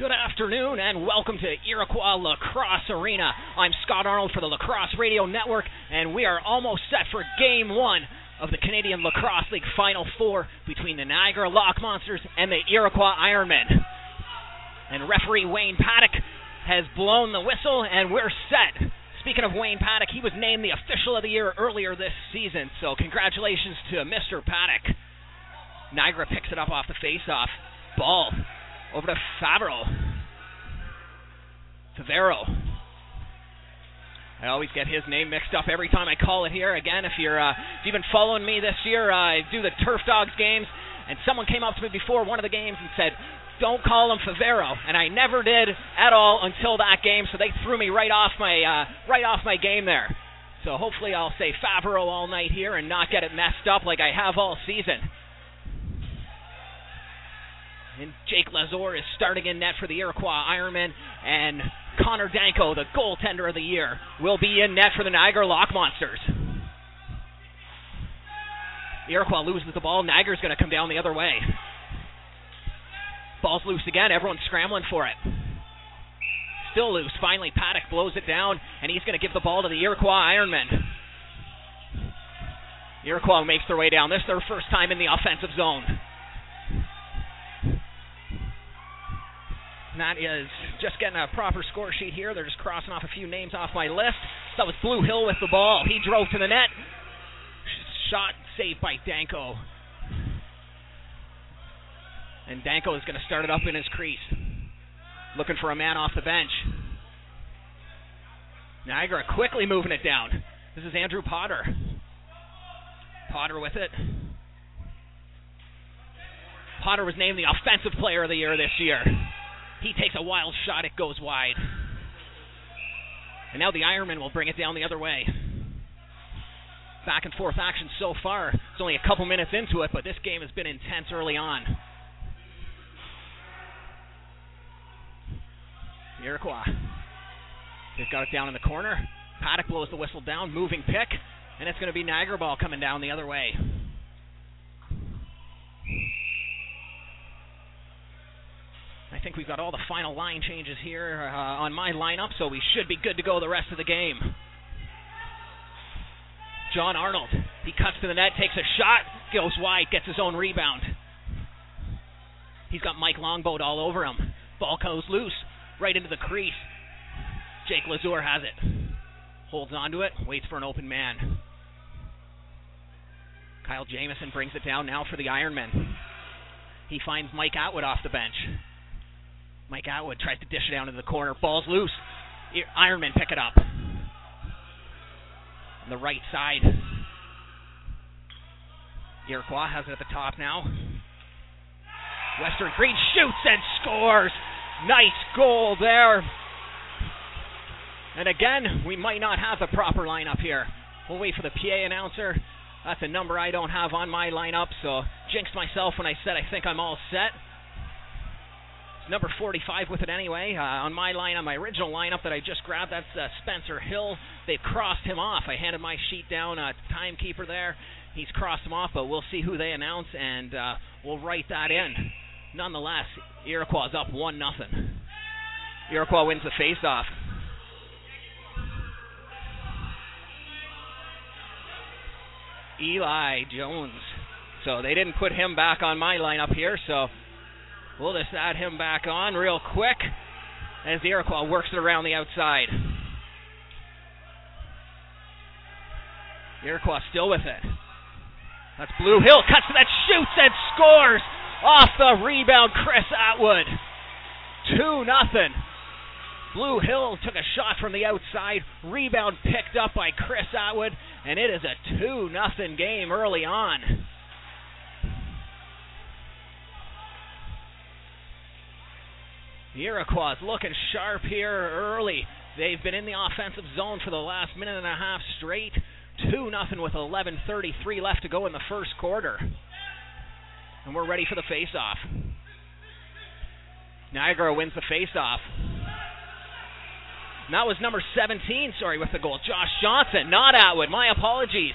Good afternoon and welcome to Iroquois Lacrosse Arena. I'm Scot Arnold for the Lacrosse Radio Network, and we are almost set for Game 1 of the Canadian Lacrosse League Final Four between the Niagara Lock Monsters and the Iroquois Ironmen. And referee Wayne Paddock has blown the whistle, and we're set. Speaking of Wayne Paddock, he was named the official of the year earlier this season, so congratulations to Mr. Paddock. Niagara picks it up off the face-off. Ball over to Favreau. Favero. I always get his name mixed up every time I call it here. Again, if you're uh, if you've been following me this year, uh, I do the Turf Dogs games, and someone came up to me before one of the games and said, "Don't call him Favero," and I never did at all until that game. So they threw me right off my uh, right off my game there. So hopefully I'll say Favero all night here and not get it messed up like I have all season. And Jake Lazor is starting in net for the Iroquois Ironmen. And Connor Danko, the goaltender of the year, will be in net for the Niagara Lock Monsters. The Iroquois loses the ball. Niagara's going to come down the other way. Ball's loose again. Everyone's scrambling for it. Still loose. Finally, Paddock blows it down, and he's going to give the ball to the Iroquois Ironmen. Iroquois makes their way down. This is their first time in the offensive zone. That is just getting a proper score sheet here. They're just crossing off a few names off my list. That was Blue Hill with the ball. He drove to the net. Shot saved by Danko. And Danko is going to start it up in his crease. Looking for a man off the bench. Niagara quickly moving it down. This is Andrew Potter. Potter with it. Potter was named the Offensive Player of the Year this year. He takes a wild shot. It goes wide. And now the Ironman will bring it down the other way. Back and forth action so far. It's only a couple minutes into it, but this game has been intense early on. Iroquois. They've got it down in the corner. Paddock blows the whistle down, moving pick, and it's going to be Niagara ball coming down the other way. I think we've got all the final line changes here uh, on my lineup, so we should be good to go the rest of the game. John Arnold, he cuts to the net, takes a shot, goes wide, gets his own rebound. He's got Mike Longboat all over him. Ball goes loose, right into the crease. Jake Lazor has it. Holds onto it, waits for an open man. Kyle Jamison brings it down now for the Ironmen. He finds Mike Atwood off the bench. Mike Atwood tries to dish it down to the corner. Ball's loose. Ironman pick it up. On the right side. Iroquois has it at the top now. Western Green shoots and scores. Nice goal there. And again, we might not have the proper lineup here. We'll wait for the PA announcer. That's a number I don't have on my lineup, so jinxed myself when I said I think I'm all set number 45 with it anyway. Uh, on my line, on my original lineup that I just grabbed, that's uh, Spencer Hill. They've crossed him off. I handed my sheet down uh, timekeeper there. He's crossed him off, but we'll see who they announce, and uh, we'll write that in. Nonetheless, Iroquois is up one nothing. Iroquois wins the face-off. Eli Jones. So they didn't put him back on my lineup here, so We'll just add him back on real quick as the Iroquois works it around the outside. Iroquois still with it. That's Blue Hill. Cuts to that, shoots and scores off the rebound. Chris Atwood. 2 nothing. Blue Hill took a shot from the outside. Rebound picked up by Chris Atwood, and it is a 2 nothing game early on. Iroquois looking sharp here early. They've been in the offensive zone for the last minute and a half straight. 2 nothing with 11:33 left to go in the first quarter. And we're ready for the face-off. Niagara wins the face-off. And that was number 17, sorry, with the goal. Josh Johnson, not Atwood. My apologies.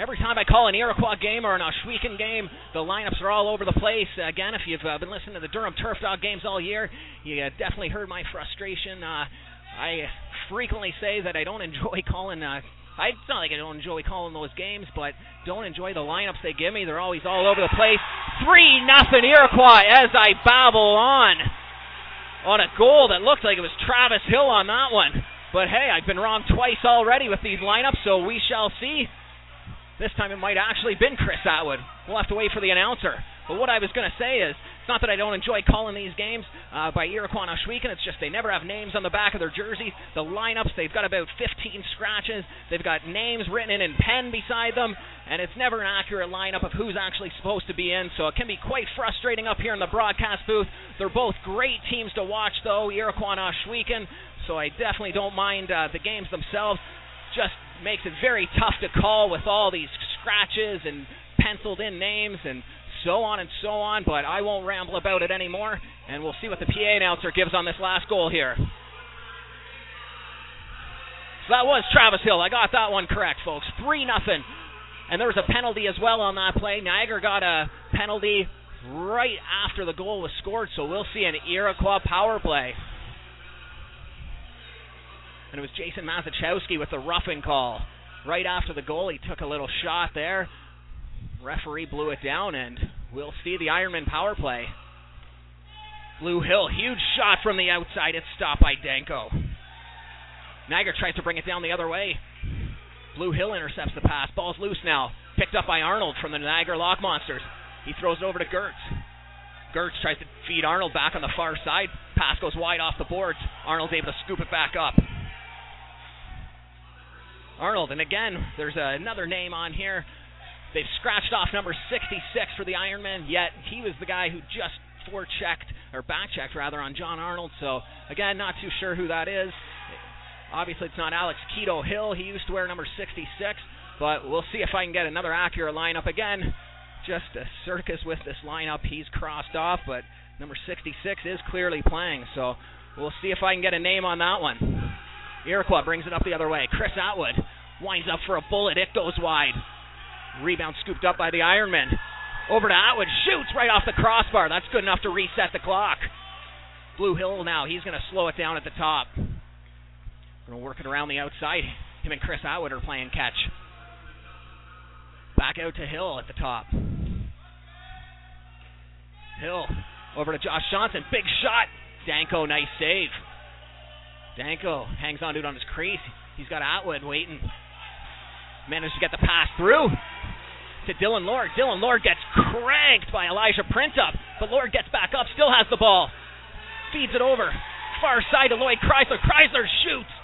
Every time I call an Iroquois game or an Ohsweken game, the lineups are all over the place. Again, if you've uh, been listening to the Durham Turf Dog games all year, you uh, definitely heard my frustration. Uh, I frequently say that I don't enjoy calling. Uh, I, it's not like I don't enjoy calling those games, but don't enjoy the lineups they give me. They're always all over the place. Three nothing Iroquois as I babble on on a goal that looked like it was Travis Hill on that one. But hey, I've been wrong twice already with these lineups, so we shall see. This time it might actually been Chris Atwood. We'll have to wait for the announcer. But what I was going to say is, it's not that I don't enjoy calling these games uh, by Iroquois Ohsweken. It's just they never have names on the back of their jerseys. The lineups, they've got about 15 scratches. They've got names written in in pen beside them, and it's never an accurate lineup of who's actually supposed to be in. So it can be quite frustrating up here in the broadcast booth. They're both great teams to watch, though, Iroquois Ohsweken. So I definitely don't mind uh, the games themselves. Just makes it very tough to call with all these scratches and penciled in names and so on and so on, but I won't ramble about it anymore, and we'll see what the PA announcer gives on this last goal here. So that was Travis Hill. I got that one correct, folks. 3 nothing. And there was a penalty as well on that play. Niagara got a penalty right after the goal was scored, so we'll see an Iroquois power play. And it was Jason Mazachowski with the roughing call. Right after the goal, he took a little shot there. Referee blew it down, and we'll see the Ironman power play. Blue Hill, huge shot from the outside. It's stopped by Danko. Niagara tries to bring it down the other way. Blue Hill intercepts the pass. Ball's loose now. Picked up by Arnold from the Niagara Lock Monsters. He throws it over to Gertz. Gertz tries to feed Arnold back on the far side. Pass goes wide off the boards. Arnold's able to scoop it back up. Arnold, and again, there's another name on here They've scratched off number 66 for the Ironman, yet he was the guy who just forechecked, or backchecked rather, on John Arnold. So, again, not too sure who that is. Obviously, it's not Alex Kedoh Hill. He used to wear number 66, but we'll see if I can get another accurate lineup. Again, just a circus with this lineup. He's crossed off, but number 66 is clearly playing. So, we'll see if I can get a name on that one. Iroquois brings it up the other way. Chris Atwood winds up for a bullet. It goes wide. Rebound scooped up by the Ironman. Over to Atwood. Shoots right off the crossbar. That's good enough to reset the clock. Blue Hill now. He's going to slow it down at the top. Going to work it around the outside. Him and Chris Atwood are playing catch. Back out to Hill at the top. Hill over to Josh Johnson. Big shot. Danko, nice save. Danko hangs on to it on his crease. He's got Atwood waiting. Managed to get the pass through to Dylan Lord. Dylan Lord gets cranked by Elijah Printup, but Lord gets back up, still has the ball. Feeds it over. Far side to Lloyd Chrysler. Chrysler shoots.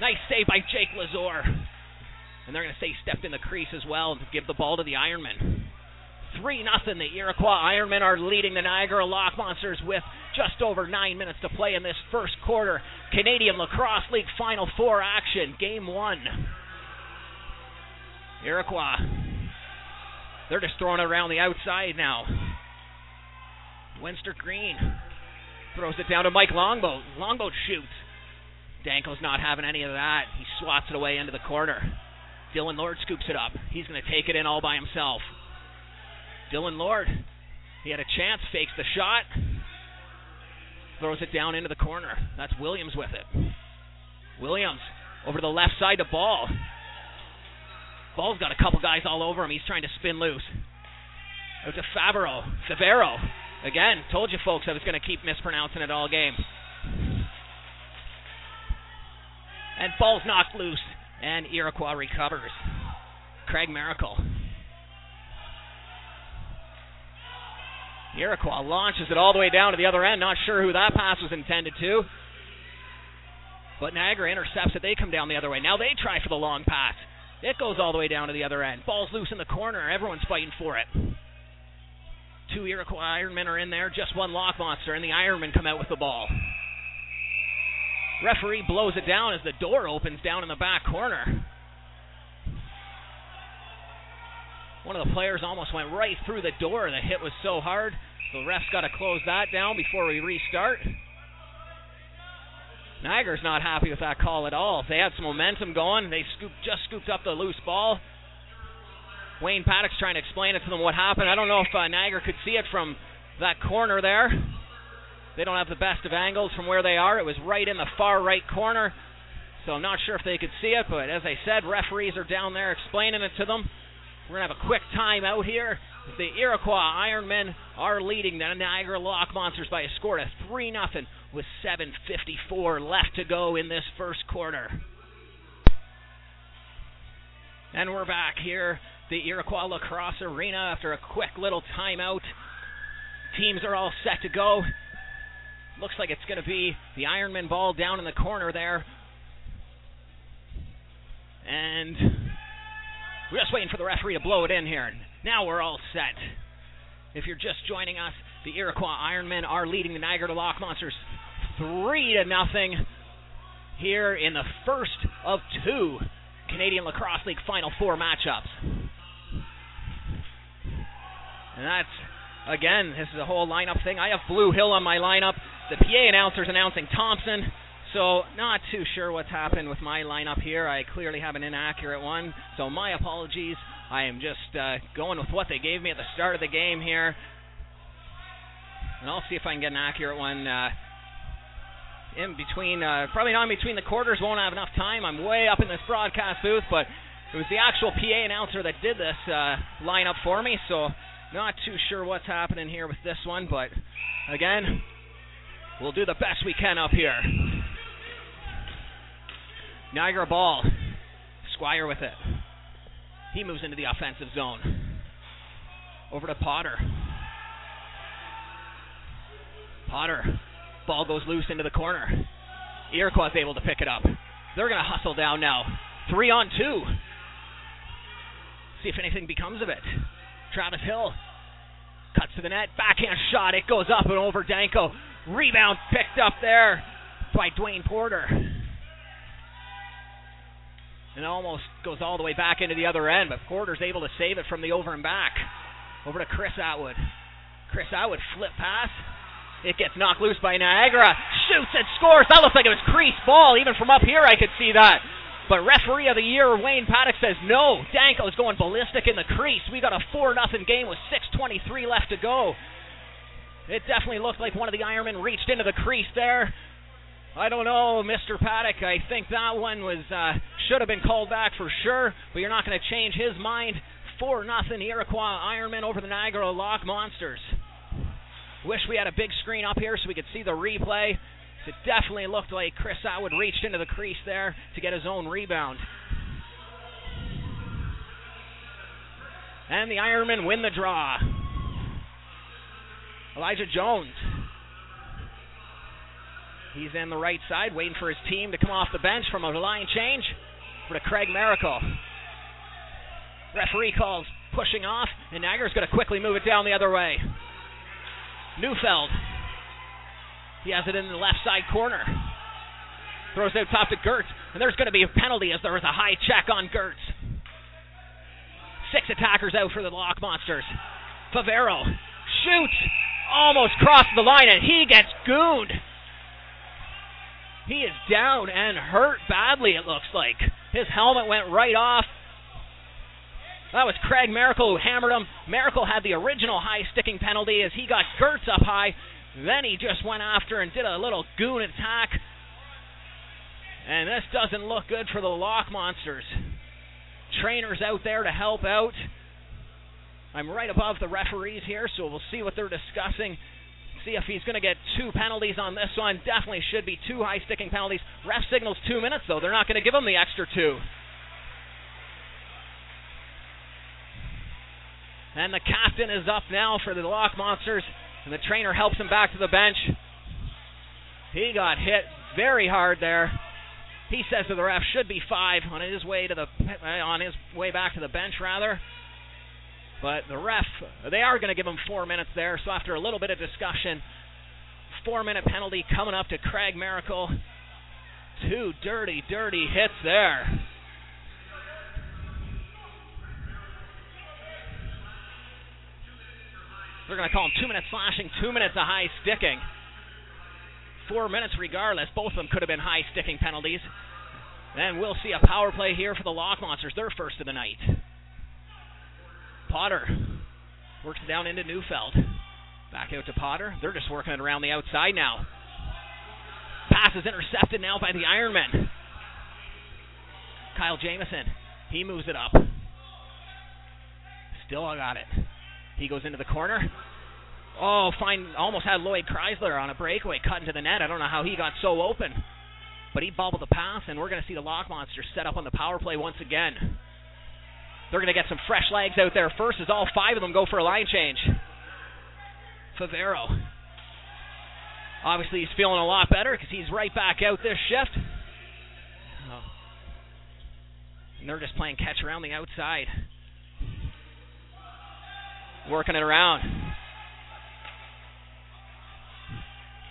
Nice save by Jake Lazor. And they're going to say stepped in the crease as well to give the ball to the Ironman. 3 nothing. The Iroquois Ironmen are leading the Niagara Lock Monsters with just over nine minutes to play in this first quarter. Canadian Lacrosse League Final Four action, Game 1. Iroquois they're just throwing it around the outside now. Wenster Green throws it down to Mike Longboat. Longboat shoots. Danko's not having any of that. He swats it away into the corner. Dylan Lord scoops it up. He's going to take it in all by himself. Dylan Lord, he had a chance, fakes the shot, throws it down into the corner. That's Williams with it. Williams over to the left side to ball. Ball's got a couple guys all over him. He's trying to spin loose. Out to Favero. Favero. Again, told you folks I was going to keep mispronouncing it all game. And ball's knocked loose. And Iroquois recovers. Craig Miracle. Iroquois launches it all the way down to the other end. Not sure who that pass was intended to. But Niagara intercepts it. They come down the other way. Now they try for the long pass. It goes all the way down to the other end. Ball's loose in the corner. Everyone's fighting for it. Two Iroquois Ironmen are in there. Just one Lock Monster, and the Ironmen come out with the ball. Referee blows it down as the door opens down in the back corner. One of the players almost went right through the door. And the hit was so hard. The ref's got to close that down before we restart. Niagara's not happy with that call at all. They had some momentum going. They scooped, just scooped up the loose ball. Wayne Paddock's trying to explain it to them what happened. I don't know if uh, Niagara could see it from that corner there. They don't have the best of angles from where they are. It was right in the far right corner. So I'm not sure if they could see it, but as I said, referees are down there explaining it to them. We're going to have a quick timeout here. The Iroquois Ironmen are leading the Niagara Lock Monsters by a score of 3 0 with 7.54 left to go in this first quarter. And we're back here, the Iroquois Lacrosse Arena, after a quick little timeout. Teams are all set to go. Looks like it's going to be the Ironman ball down in the corner there. And we're just waiting for the referee to blow it in here. Now we're all set. If you're just joining us, the Iroquois Ironmen are leading the Niagara Lock Monsters three to nothing here in the first of two Canadian Lacrosse League Final Four matchups. And that's again, this is a whole lineup thing. I have Blue Hill on my lineup. The PA announcer's announcing Thompson. So, not too sure what's happened with my lineup here. I clearly have an inaccurate one. So, my apologies. I am just uh, going with what they gave me at the start of the game here. And I'll see if I can get an accurate one uh, in between. Uh, probably not in between the quarters. Won't have enough time. I'm way up in this broadcast booth, but it was the actual PA announcer that did this uh, lineup for me. So, not too sure what's happening here with this one, but again, we'll do the best we can up here. Niagara ball. Squire with it. He moves into the offensive zone. Over to Potter. Potter. Ball goes loose into the corner. Iroquois able to pick it up. They're going to hustle down now. Three on two. See if anything becomes of it. Travis Hill cuts to the net. Backhand shot. It goes up and over Danko. Rebound picked up there by Dwayne Porter. And almost goes all the way back into the other end, but Porter's able to save it from the over and back. Over to Chris Atwood. Chris Atwood flip pass. It gets knocked loose by Niagara. Shoots and scores. That looks like it was crease ball. Even from up here, I could see that. But referee of the year, Wayne Paddock, says no. Danko's going ballistic in the crease. We got a 4 0 game with 6.23 left to go. It definitely looked like one of the Ironmen reached into the crease there. I don't know, Mr. Paddock. I think that one was uh, should have been called back for sure, but you're not going to change his mind. 4 nothing Iroquois Ironmen over the Niagara Lock Monsters. Wish we had a big screen up here so we could see the replay. It definitely looked like Chris Atwood reached into the crease there to get his own rebound. And the Ironmen win the draw. Elijah Jones. He's in the right side, waiting for his team to come off the bench from a line change. For to Craig Miracle. Referee calls pushing off, and Niagara's going to quickly move it down the other way. Neufeld. He has it in the left side corner. Throws out top to Gertz, and there's going to be a penalty as there is a high check on Gertz. Six attackers out for the Lock Monsters. Favero shoots, almost crosses the line, and he gets gooned. He is down and hurt badly, it looks like. His helmet went right off. That was Craig Miracle who hammered him. Miracle had the original high sticking penalty as he got Gertz up high. Then he just went after and did a little goon attack. And this doesn't look good for the Lock Monsters. Trainers out there to help out. I'm right above the referees here, so we'll see what they're discussing. See if he's going to get two penalties on this one. Definitely should be two high sticking penalties. Ref signals two minutes, though. They're not going to give him the extra two. And the captain is up now for the Lock Monsters, and the trainer helps him back to the bench. He got hit very hard there. He says to the ref, should be five on his way to the on his way back to the bench rather. But the ref, they are going to give him four minutes there. So after a little bit of discussion, four minute penalty coming up to Craig Miracle. Two dirty, dirty hits there. They're going to call him two minutes slashing, two minutes of high sticking. Four minutes regardless. Both of them could have been high sticking penalties. Then we'll see a power play here for the Lock Monsters, their first of the night. Potter works it down into Neufeld. Back out to Potter. They're just working it around the outside now. Pass is intercepted now by the Ironmen. Kyle Jamison. He moves it up. Still got it. He goes into the corner. Oh, fine. Almost had Lloyd Chrysler on a breakaway cut into the net. I don't know how he got so open. But he bobbled the pass, and we're going to see the Lock Monsters set up on the power play once again. They're going to get some fresh legs out there first as all five of them go for a line change. Favero. Obviously, he's feeling a lot better because he's right back out this shift. Oh. And they're just playing catch around the outside. Working it around.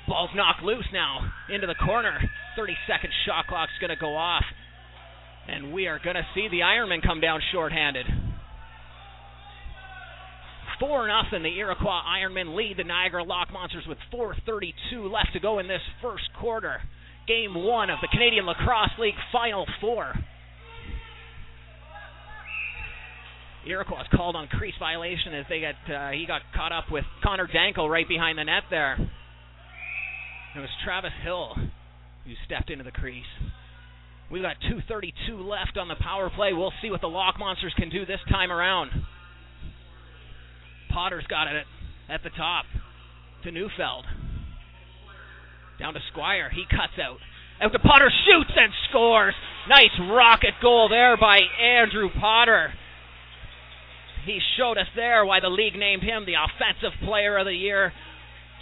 Ball's knocked loose now into the corner. 30 second shot clock's going to go off. And we are going to see the Ironmen come down shorthanded. 4 nothing. The Iroquois Ironmen lead the Niagara Lock Monsters with 4:32 left to go in this first quarter. Game 1 of the Canadian Lacrosse League Final 4. Iroquois called on crease violation as they got uh, he got caught up with Connor Dankel right behind the net there. It was Travis Hill who stepped into the crease. We've got 2.32 left on the power play. We'll see what the Lock Monsters can do this time around. Potter's got it at the top to Neufeld. Down to Squire. He cuts out. Out to Potter, shoots and scores. Nice rocket goal there by Andrew Potter. He showed us there why the league named him the Offensive Player of the Year.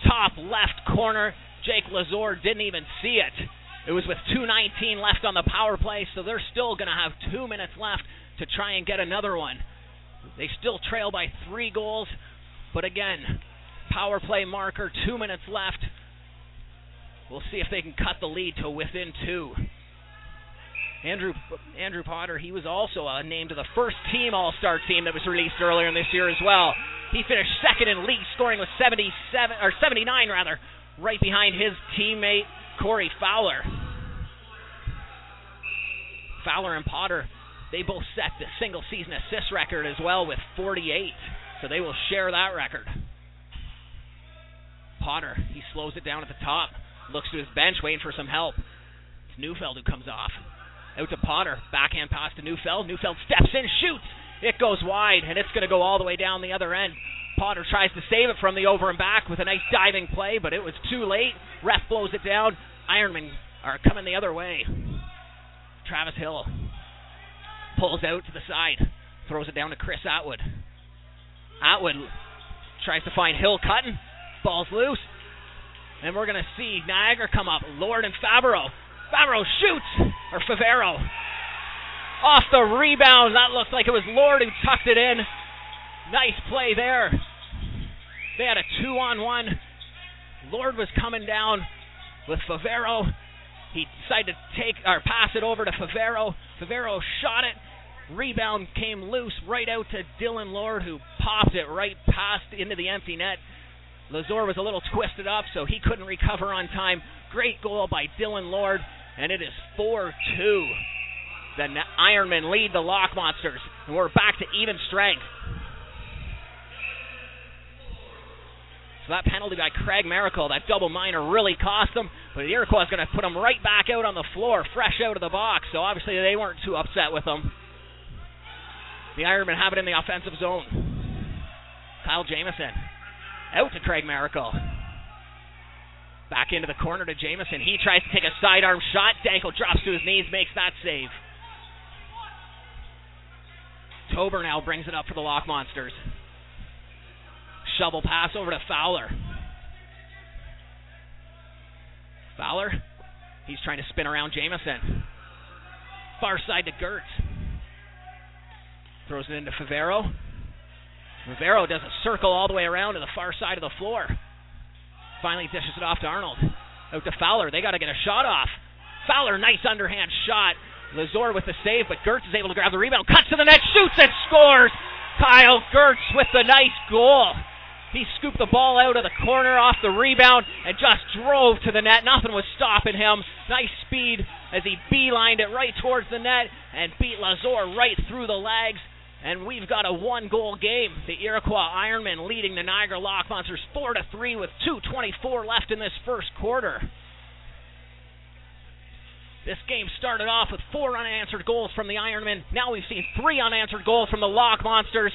Top left corner. Jake Lazor didn't even see it. It was with 2.19 left on the power play, so they're still going to have two minutes left to try and get another one. They still trail by three goals, but again, power play marker, two minutes left. We'll see if they can cut the lead to within two. Andrew Andrew Potter, he was also uh, named to the first team All Star team that was released earlier in this year as well. He finished second in league scoring with 77 or 79 rather right behind his teammate Corey Fowler. Fowler and Potter, they both set the single season assist record as well with 48, so they will share that record. Potter, he slows it down at the top, looks to his bench, waiting for some help. It's Neufeld who comes off. Out to Potter, backhand pass to Neufeld. Neufeld steps in, shoots. It goes wide, and it's going to go all the way down the other end. Potter tries to save it from the over and back with a nice diving play, but it was too late. Ref blows it down. Ironmen are coming the other way. Travis Hill pulls out to the side, throws it down to Chris Atwood. Atwood tries to find Hill cutting. Ball's loose. And we're going to see Niagara come up. Lord and Favreau. Favreau shoots. Or Favero. Off the rebound. That looked like it was Lord who tucked it in. Nice play there. They had a two on one. Lord was coming down with Favero. He decided to take or pass it over to Favero. Favero shot it. Rebound came loose right out to Dylan Lord, who popped it right past into the empty net. Lazor was a little twisted up, so he couldn't recover on time. Great goal by Dylan Lord, and it is 4 2. The Ironmen lead the Lock Monsters, and we're back to even strength. So that penalty by Craig Miracle, that double minor, really cost them. But the Iroquois is going to put them right back out on the floor, fresh out of the box. So obviously they weren't too upset with them. The Ironmen have it in the offensive zone. Kyle Jamison out to Craig Miracle. Back into the corner to Jamison. He tries to take a sidearm shot. Dankel drops to his knees, makes that save. Tober now brings it up for the Lock Monsters. Shovel pass over to Fowler. Fowler, he's trying to spin around Jamison. Far side to Gertz. Throws it into Favero. Favero does a circle all the way around to the far side of the floor. Finally dishes it off to Arnold. Out to Fowler. They got to get a shot off. Fowler, nice underhand shot. Lazor with the save, but Gertz is able to grab the rebound. Cuts to the net, shoots and scores. Kyle Gertz with the nice goal. He scooped the ball out of the corner off the rebound and just drove to the net. Nothing was stopping him. Nice speed as he beelined it right towards the net and beat Lazor right through the legs. And we've got a one goal game. The Iroquois Ironmen leading the Niagara Lock Monsters 4 to 3 with 2.24 left in this first quarter. This game started off with four unanswered goals from the Ironmen. Now we've seen three unanswered goals from the Lock Monsters.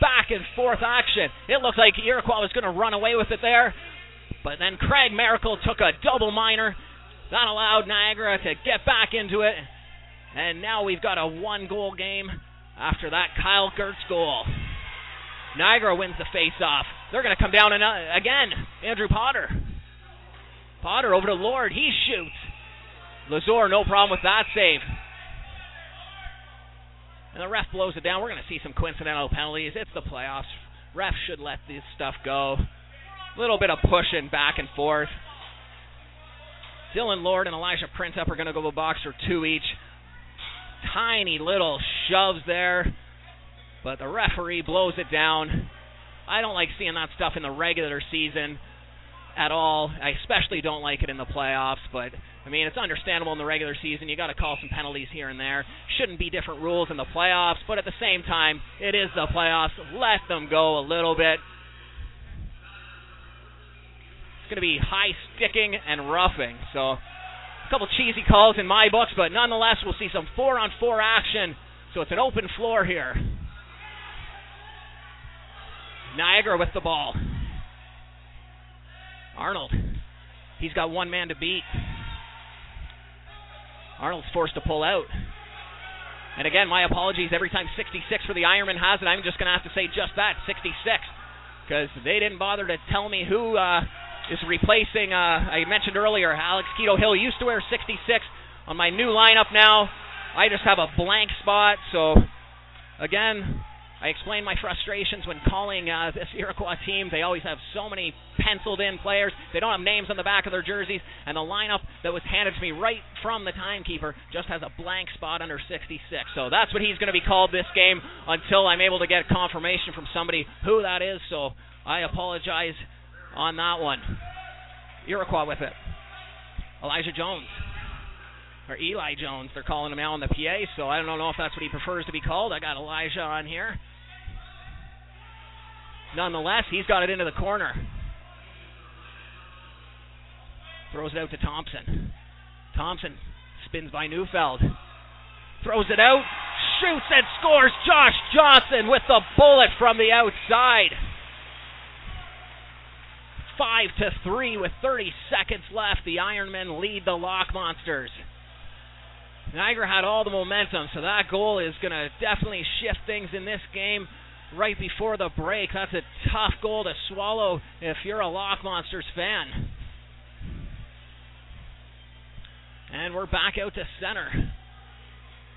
Back and forth action. It looked like Iroquois was going to run away with it there. But then Craig Miracle took a double minor. That allowed Niagara to get back into it. And now we've got a one goal game after that Kyle Gertz goal. Niagara wins the face off. They're going to come down and, uh, again. Andrew Potter. Potter over to Lord. He shoots. Lazor, no problem with that save. And the ref blows it down. We're going to see some coincidental penalties. It's the playoffs. Refs should let this stuff go. A little bit of pushing back and forth. Dylan Lord and Elijah Printup are going to go a box for two each. Tiny little shoves there, but the referee blows it down. I don't like seeing that stuff in the regular season at all. I especially don't like it in the playoffs, but I mean, it's understandable in the regular season. You got to call some penalties here and there. Shouldn't be different rules in the playoffs, but at the same time, it is the playoffs. Let them go a little bit. It's going to be high sticking and roughing. So, couple cheesy calls in my books, but nonetheless, we'll see some four on four action. So, it's an open floor here. Niagara with the ball. Arnold. He's got one man to beat. Arnold's forced to pull out. And again, my apologies every time 66 for the Ironman has it. I'm just going to have to say just that 66 because they didn't bother to tell me who uh, is replacing. Uh, I mentioned earlier, Alex Kedoh Hill used to wear 66 on my new lineup now. I just have a blank spot. So, again, I explained my frustrations when calling uh, this Iroquois team. They always have so many penciled in players. They don't have names on the back of their jerseys. And the lineup that was handed to me right from the timekeeper just has a blank spot under 66. So that's what he's going to be called this game until I'm able to get confirmation from somebody who that is. So I apologize on that one. Iroquois with it. Elijah Jones. Or Eli Jones, they're calling him out on the PA, so I don't know if that's what he prefers to be called. I got Elijah on here. Nonetheless, he's got it into the corner. Throws it out to Thompson. Thompson spins by Neufeld. Throws it out. Shoots and scores. Josh Johnson with the bullet from the outside. Five to three with 30 seconds left. The Ironmen lead the Lock Monsters. Niagara had all the momentum, so that goal is going to definitely shift things in this game right before the break. That's a tough goal to swallow if you're a Lock Monsters fan. And we're back out to center.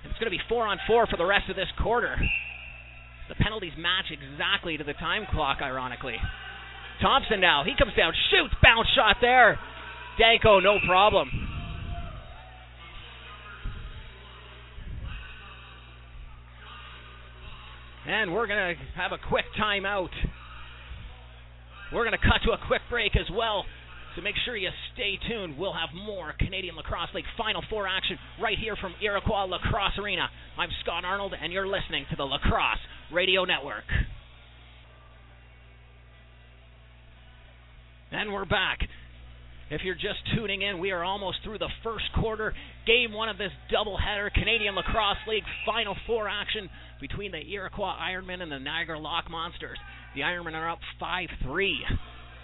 It's going to be four on four for the rest of this quarter. The penalties match exactly to the time clock, ironically. Thompson now. He comes down, shoots, bounce shot there. Danko, no problem. And we're going to have a quick timeout. We're going to cut to a quick break as well. So make sure you stay tuned. We'll have more Canadian Lacrosse League Final Four action right here from Iroquois Lacrosse Arena. I'm Scot Arnold, and you're listening to the Lacrosse Radio Network. And we're back. If you're just tuning in, we are almost through the first quarter. Game one of this doubleheader Canadian Lacrosse League Final Four action between the Iroquois Ironmen and the Niagara Lock Monsters. The Ironmen are up 5 3.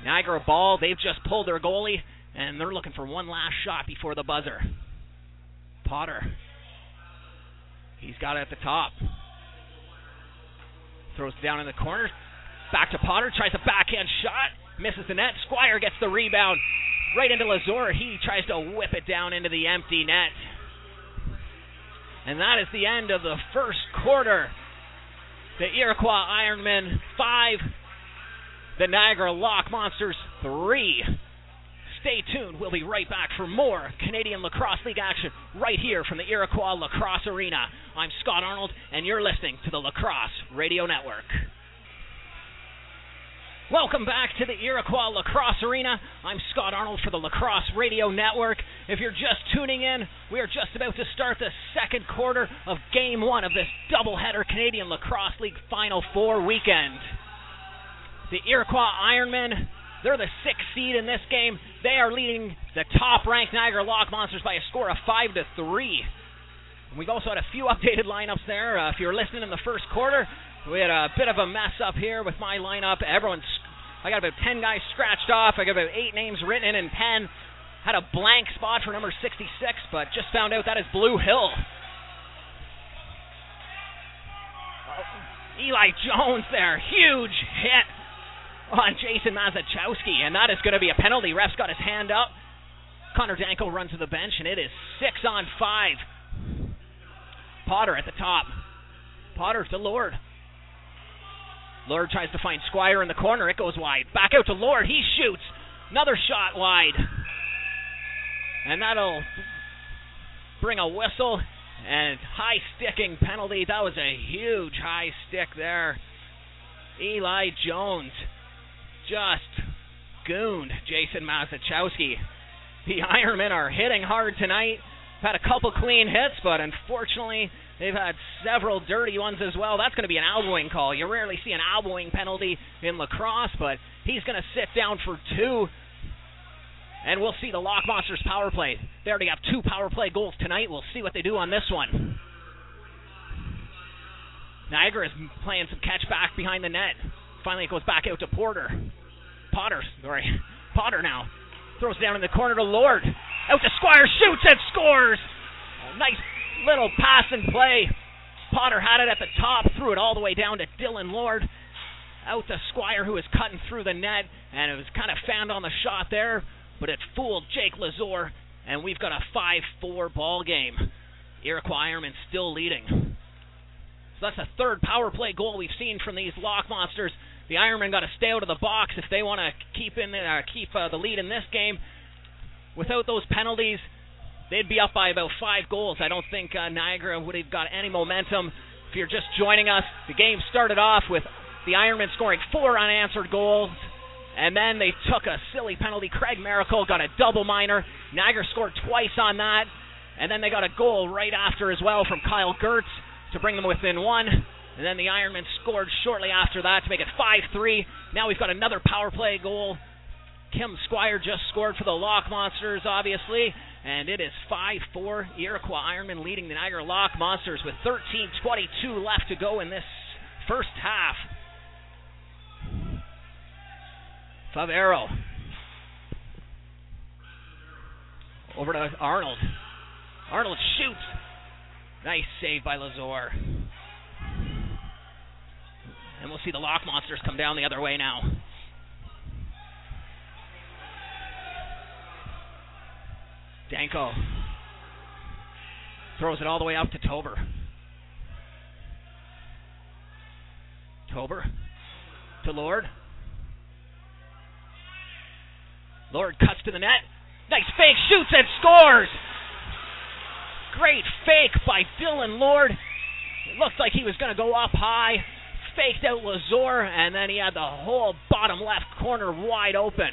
Niagara ball, they've just pulled their goalie, and they're looking for one last shot before the buzzer. Potter. He's got it at the top. Throws it down in the corner. Back to Potter, tries a backhand shot, misses the net. Squire gets the rebound right into Lazor. He tries to whip it down into the empty net. And that is the end of the first quarter. The Iroquois Ironmen 5, the Niagara Lock Monsters 3. Stay tuned. We'll be right back for more Canadian Lacrosse League action right here from the Iroquois Lacrosse Arena. I'm Scot Arnold, and you're listening to the Lacrosse Radio Network. Welcome back to the Iroquois Lacrosse Arena. I'm Scot Arnold for the Lacrosse Radio Network. If you're just tuning in, we are just about to start the second quarter of Game 1 of this doubleheader Canadian Lacrosse League Final Four weekend. The Iroquois Ironmen, they're the sixth seed in this game. They are leading the top-ranked Niagara Lock Monsters by a score of 5 to 3. We've also had a few updated lineups there. Uh, if you were listening in the first quarter, we had a bit of a mess up here with my lineup. Everyone's I got about 10 guys scratched off. I got about 8 names written in pen. Had a blank spot for number 66, but just found out that is Blue Hill. Oh, Eli Jones there. Huge hit on Jason Mazachowski, and that is going to be a penalty. Ref's got his hand up. Connor Danko runs to the bench, and it is 6 on 5. Potter at the top. Potter to Lord. Lord tries to find Squire in the corner. It goes wide. Back out to Lord. He shoots. Another shot wide. And that'll bring a whistle and high sticking penalty. That was a huge high stick there. Eli Jones just gooned Jason Mazachowski. The Ironmen are hitting hard tonight. Had a couple clean hits, but unfortunately They've had several dirty ones as well. That's going to be an elbowing call. You rarely see an elbowing penalty in lacrosse, but he's going to sit down for two. And we'll see the Lock Monsters power play. They already have two power play goals tonight. We'll see what they do on this one. Niagara is playing some catch back behind the net. Finally, it goes back out to Porter. Potter, sorry. Potter now throws down in the corner to Lord. Out to Squire, shoots and scores. Nice little pass and play. Potter had it at the top, threw it all the way down to Dylan Lord. Out to Squire, who was cutting through the net, and it was kind of found on the shot there, but it fooled Jake Lazor, and we've got a 5-4 ball game. Iroquois Ironmen still leading. So that's the third power play goal we've seen from these Lock Monsters. The Ironmen got to stay out of the box if they want to keep in uh, keep uh, the lead in this game. Without those penalties, they'd be up by about five goals. I don't think uh, Niagara would have got any momentum. If you're just joining us, the game started off with the Ironmen scoring four unanswered goals. And then they took a silly penalty. Craig Miracle got a double minor. Niagara scored twice on that. And then they got a goal right after as well from Kyle Gertz to bring them within one. And then the Ironmen scored shortly after that to make it 5 3. Now we've got another power play goal. Kim Squire just scored for the Lock Monsters, obviously and it is 5-4 Iroquois Ironmen leading the Niagara Lock Monsters with 13:22 left to go in this first half. Favero over to Arnold. Arnold shoots. Nice save by Lazor. And we'll see the Lock Monsters come down the other way now. Danko throws it all the way up to Tober. Tober to Lord. Lord cuts to the net. Nice fake, shoots and scores. Great fake by Dylan Lord. It looked like he was going to go up high. Faked out Lazor, and then he had the whole bottom left corner wide open.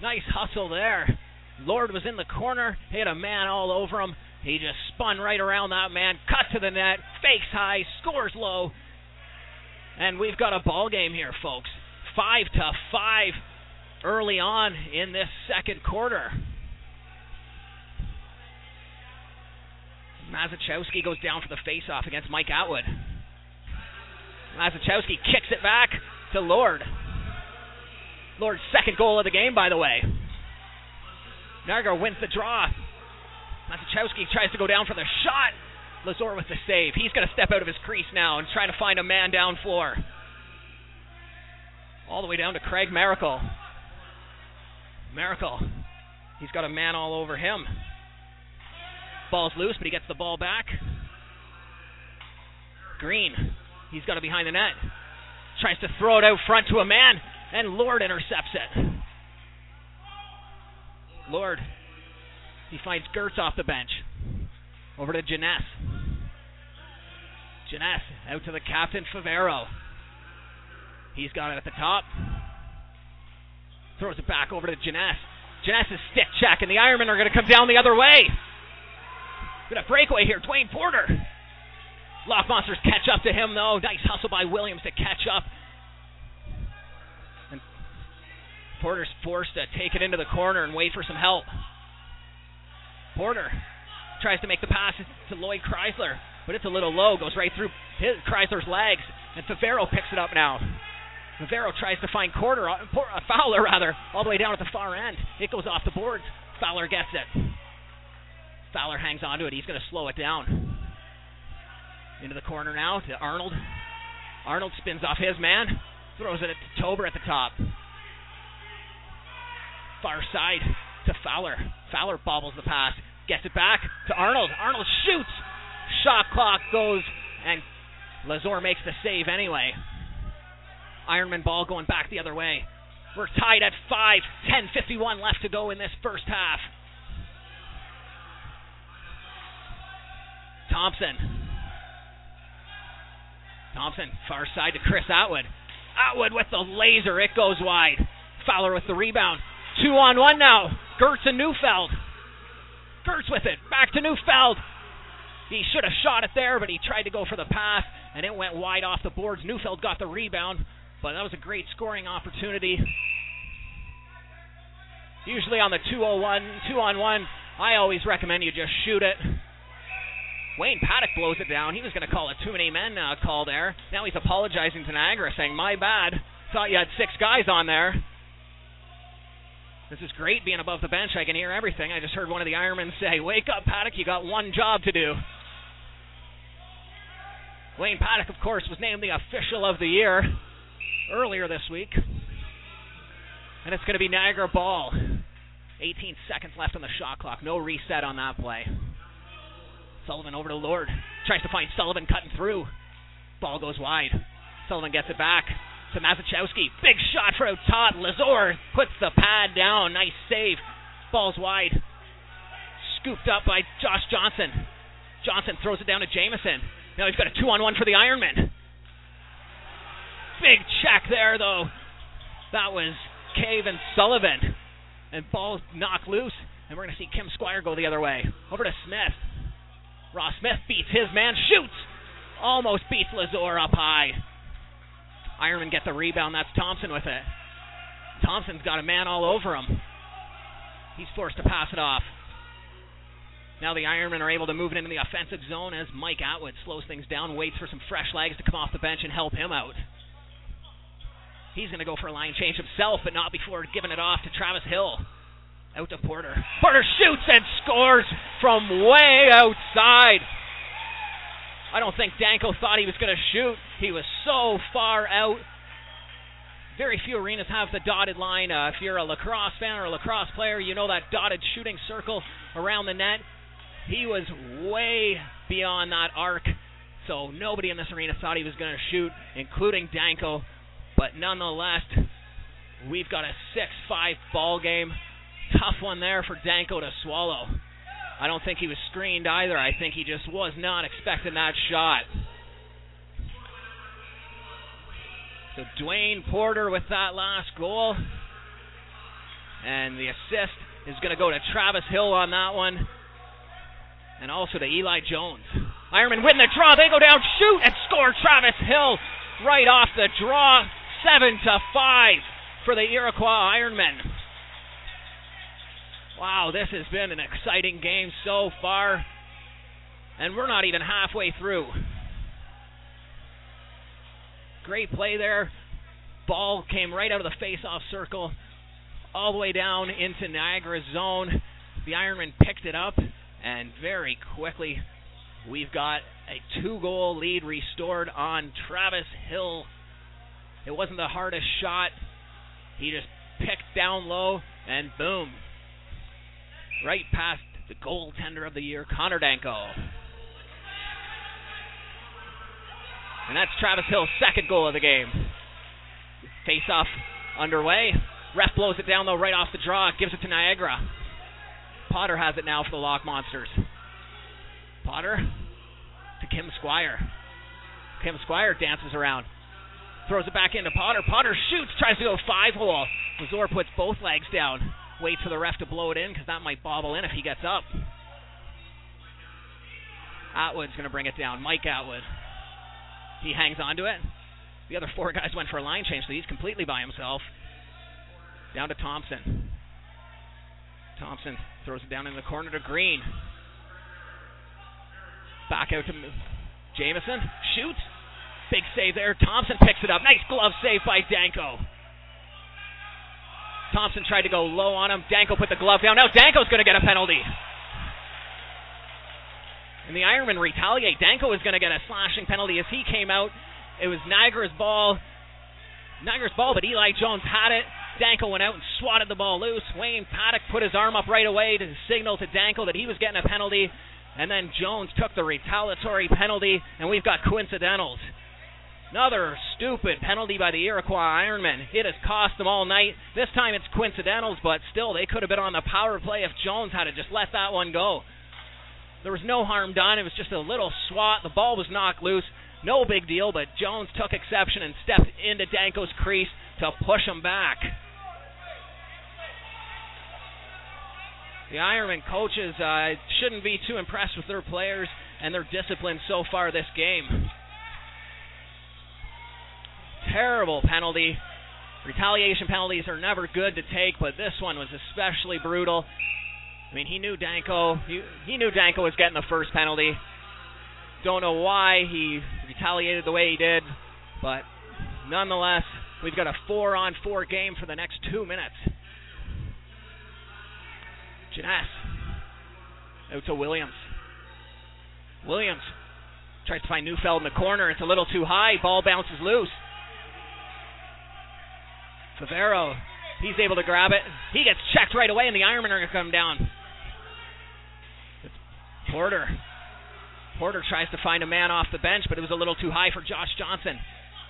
Nice hustle there. Lord was in the corner, hit a man all over him. He just spun right around that man, cut to the net, fakes high, scores low. And we've got a ball game here, folks. Five to five early on in this second quarter. Mazachowski goes down for the face-off against Mike Atwood. Mazachowski kicks it back to Lord. Lord's second goal of the game, by the way. Niagara wins the draw. Mazachowski tries to go down for the shot. Lazor with the save. He's going to step out of his crease now and try to find a man down floor. All the way down to Craig Miracle. Miracle. He's got a man all over him. Ball's loose, but he gets the ball back. Green. He's got it behind the net. Tries to throw it out front to a man, and Lord intercepts it. Lord. He finds Gertz off the bench. Over to Janess. Janess out to the captain, Favero. He's got it at the top. Throws it back over to Janess. Janess stick check, and the Ironmen are going to come down the other way. Got a breakaway here. Dwayne Porter. Lock Monsters catch up to him, though. Nice hustle by Williams to catch up. Porter's forced to take it into the corner and wait for some help. Porter tries to make the pass to Lloyd Chrysler, but it's a little low. Goes right through his, Chrysler's legs, and Favero picks it up now. Favero tries to find quarter, uh, Fowler rather, all the way down at the far end. It goes off the boards. Fowler gets it. Fowler hangs onto it. He's going to slow it down. Into the corner now to Arnold. Arnold spins off his man. Throws it to Tober at the top. Far side to Fowler. Fowler bobbles the pass. Gets it back to Arnold. Arnold shoots. Shot clock goes, and Lazor makes the save anyway. Ironman ball going back the other way. We're tied at 5. 10.51 left to go in this first half. Thompson. Thompson, far side to Chris Atwood. Atwood with the laser. It goes wide. Fowler with the rebound. Two on one now. Gertz and Neufeld. Gertz with it. Back to Neufeld. He should have shot it there, but he tried to go for the pass, and it went wide off the boards. Neufeld got the rebound, but that was a great scoring opportunity. Usually on the 201, 2 on 1, I always recommend you just shoot it. Wayne Paddock blows it down. He was going to call a too many men uh, call there. Now he's apologizing to Niagara, saying, My bad. Thought you had six guys on there. This is great being above the bench. I can hear everything. I just heard one of the Ironmen say, Wake up, Paddock. You got one job to do. Wayne Paddock, of course, was named the official of the year earlier this week. And it's going to be Niagara ball. 18 seconds left on the shot clock. No reset on that play. Sullivan over to Lord. Tries to find Sullivan cutting through. Ball goes wide. Sullivan gets it back to Mazachowski. Big shot from Todd. Lazor puts the pad down. Nice save. Ball's wide. Scooped up by Josh Johnson. Johnson throws it down to Jamison. Now he's got a two on one for the Ironman. Big check there, though. That was Cave and Sullivan. And ball knocked loose. And we're going to see Kim Squire go the other way. Over to Smith. Ross Smith beats his man, shoots, almost beats Lazor up high. Ironman get the rebound. That's Thompson with it. Thompson's got a man all over him. He's forced to pass it off. Now the Ironmen are able to move it into the offensive zone as Mike Atwood slows things down, waits for some fresh legs to come off the bench and help him out. He's going to go for a line change himself, but not before giving it off to Travis Hill. Out to Porter. Porter shoots and scores from way outside. I don't think Danko thought he was going to shoot. He was so far out. Very few arenas have the dotted line. Uh, if you're a lacrosse fan or a lacrosse player, you know that dotted shooting circle around the net. He was way beyond that arc, so nobody in this arena thought he was going to shoot, including Danko. But nonetheless, we've got a 6-5 ball game tough one there for Danko to swallow. I don't think he was screened either. I think he just was not expecting that shot. So Dwayne Porter with that last goal. And the assist is going to go to Travis Hill on that one. And also to Eli Jones. Ironman win the draw. They go down, shoot, and score Travis Hill right off the draw. 7 to 5 for the Iroquois Ironmen. Wow, this has been an exciting game so far. And we're not even halfway through. Great play there. Ball came right out of the face-off circle, all the way down into Niagara's zone. The Ironman picked it up, and very quickly we've got a two-goal lead restored on Travis Hill. It wasn't the hardest shot. He just picked down low, and boom, right past the goaltender of the year, Connor Danko. And that's Travis Hill's second goal of the game. Face off underway. Ref blows it down though right off the draw, gives it to Niagara. Potter has it now for the Lock Monsters. Potter to Kim Squire. Kim Squire dances around. Throws it back into Potter. Potter shoots, tries to go five hole. Lazor puts both legs down. Waits for the ref to blow it in because that might bobble in if he gets up. Atwood's going to bring it down. Mike Atwood. He hangs on to it. The other four guys went for a line change, so he's completely by himself. Down to Thompson. Thompson throws it down in the corner to Green. Back out to Jamison. Shoots. Big save there. Thompson picks it up. Nice glove save by Danko. Thompson tried to go low on him. Danko put the glove down. Now Danko's going to get a penalty. And the Ironmen retaliate. Danko is going to get a slashing penalty as he came out. It was Niagara's ball. Niagara's ball, but Eli Jones had it. Danko went out and swatted the ball loose. Wayne Paddock put his arm up right away to signal to Danko that he was getting a penalty. And then Jones took the retaliatory penalty, and we've got coincidentals. Another stupid penalty by the Iroquois Ironmen. It has cost them all night. This time it's coincidentals, but still, they could have been on the power play if Jones had just let that one go. There was no harm done. It was just a little swat. The ball was knocked loose. No big deal, but Jones took exception and stepped into Danko's crease to push him back. The Ironman coaches uh, shouldn't be too impressed with their players and their discipline so far this game. Terrible penalty. Retaliation penalties are never good to take, but this one was especially brutal. I mean, he knew Danko. He, he knew Danko was getting the first penalty. Don't know why he retaliated the way he did, but nonetheless, we've got a four-on-four game for the next two minutes. Jeunesse out to Williams. Williams tries to find Neufeld in the corner. It's a little too high. Ball bounces loose. Favero, he's able to grab it. He gets checked right away, and the Ironmen are going to come down. Porter. Porter tries to find a man off the bench, but it was a little too high for Josh Johnson.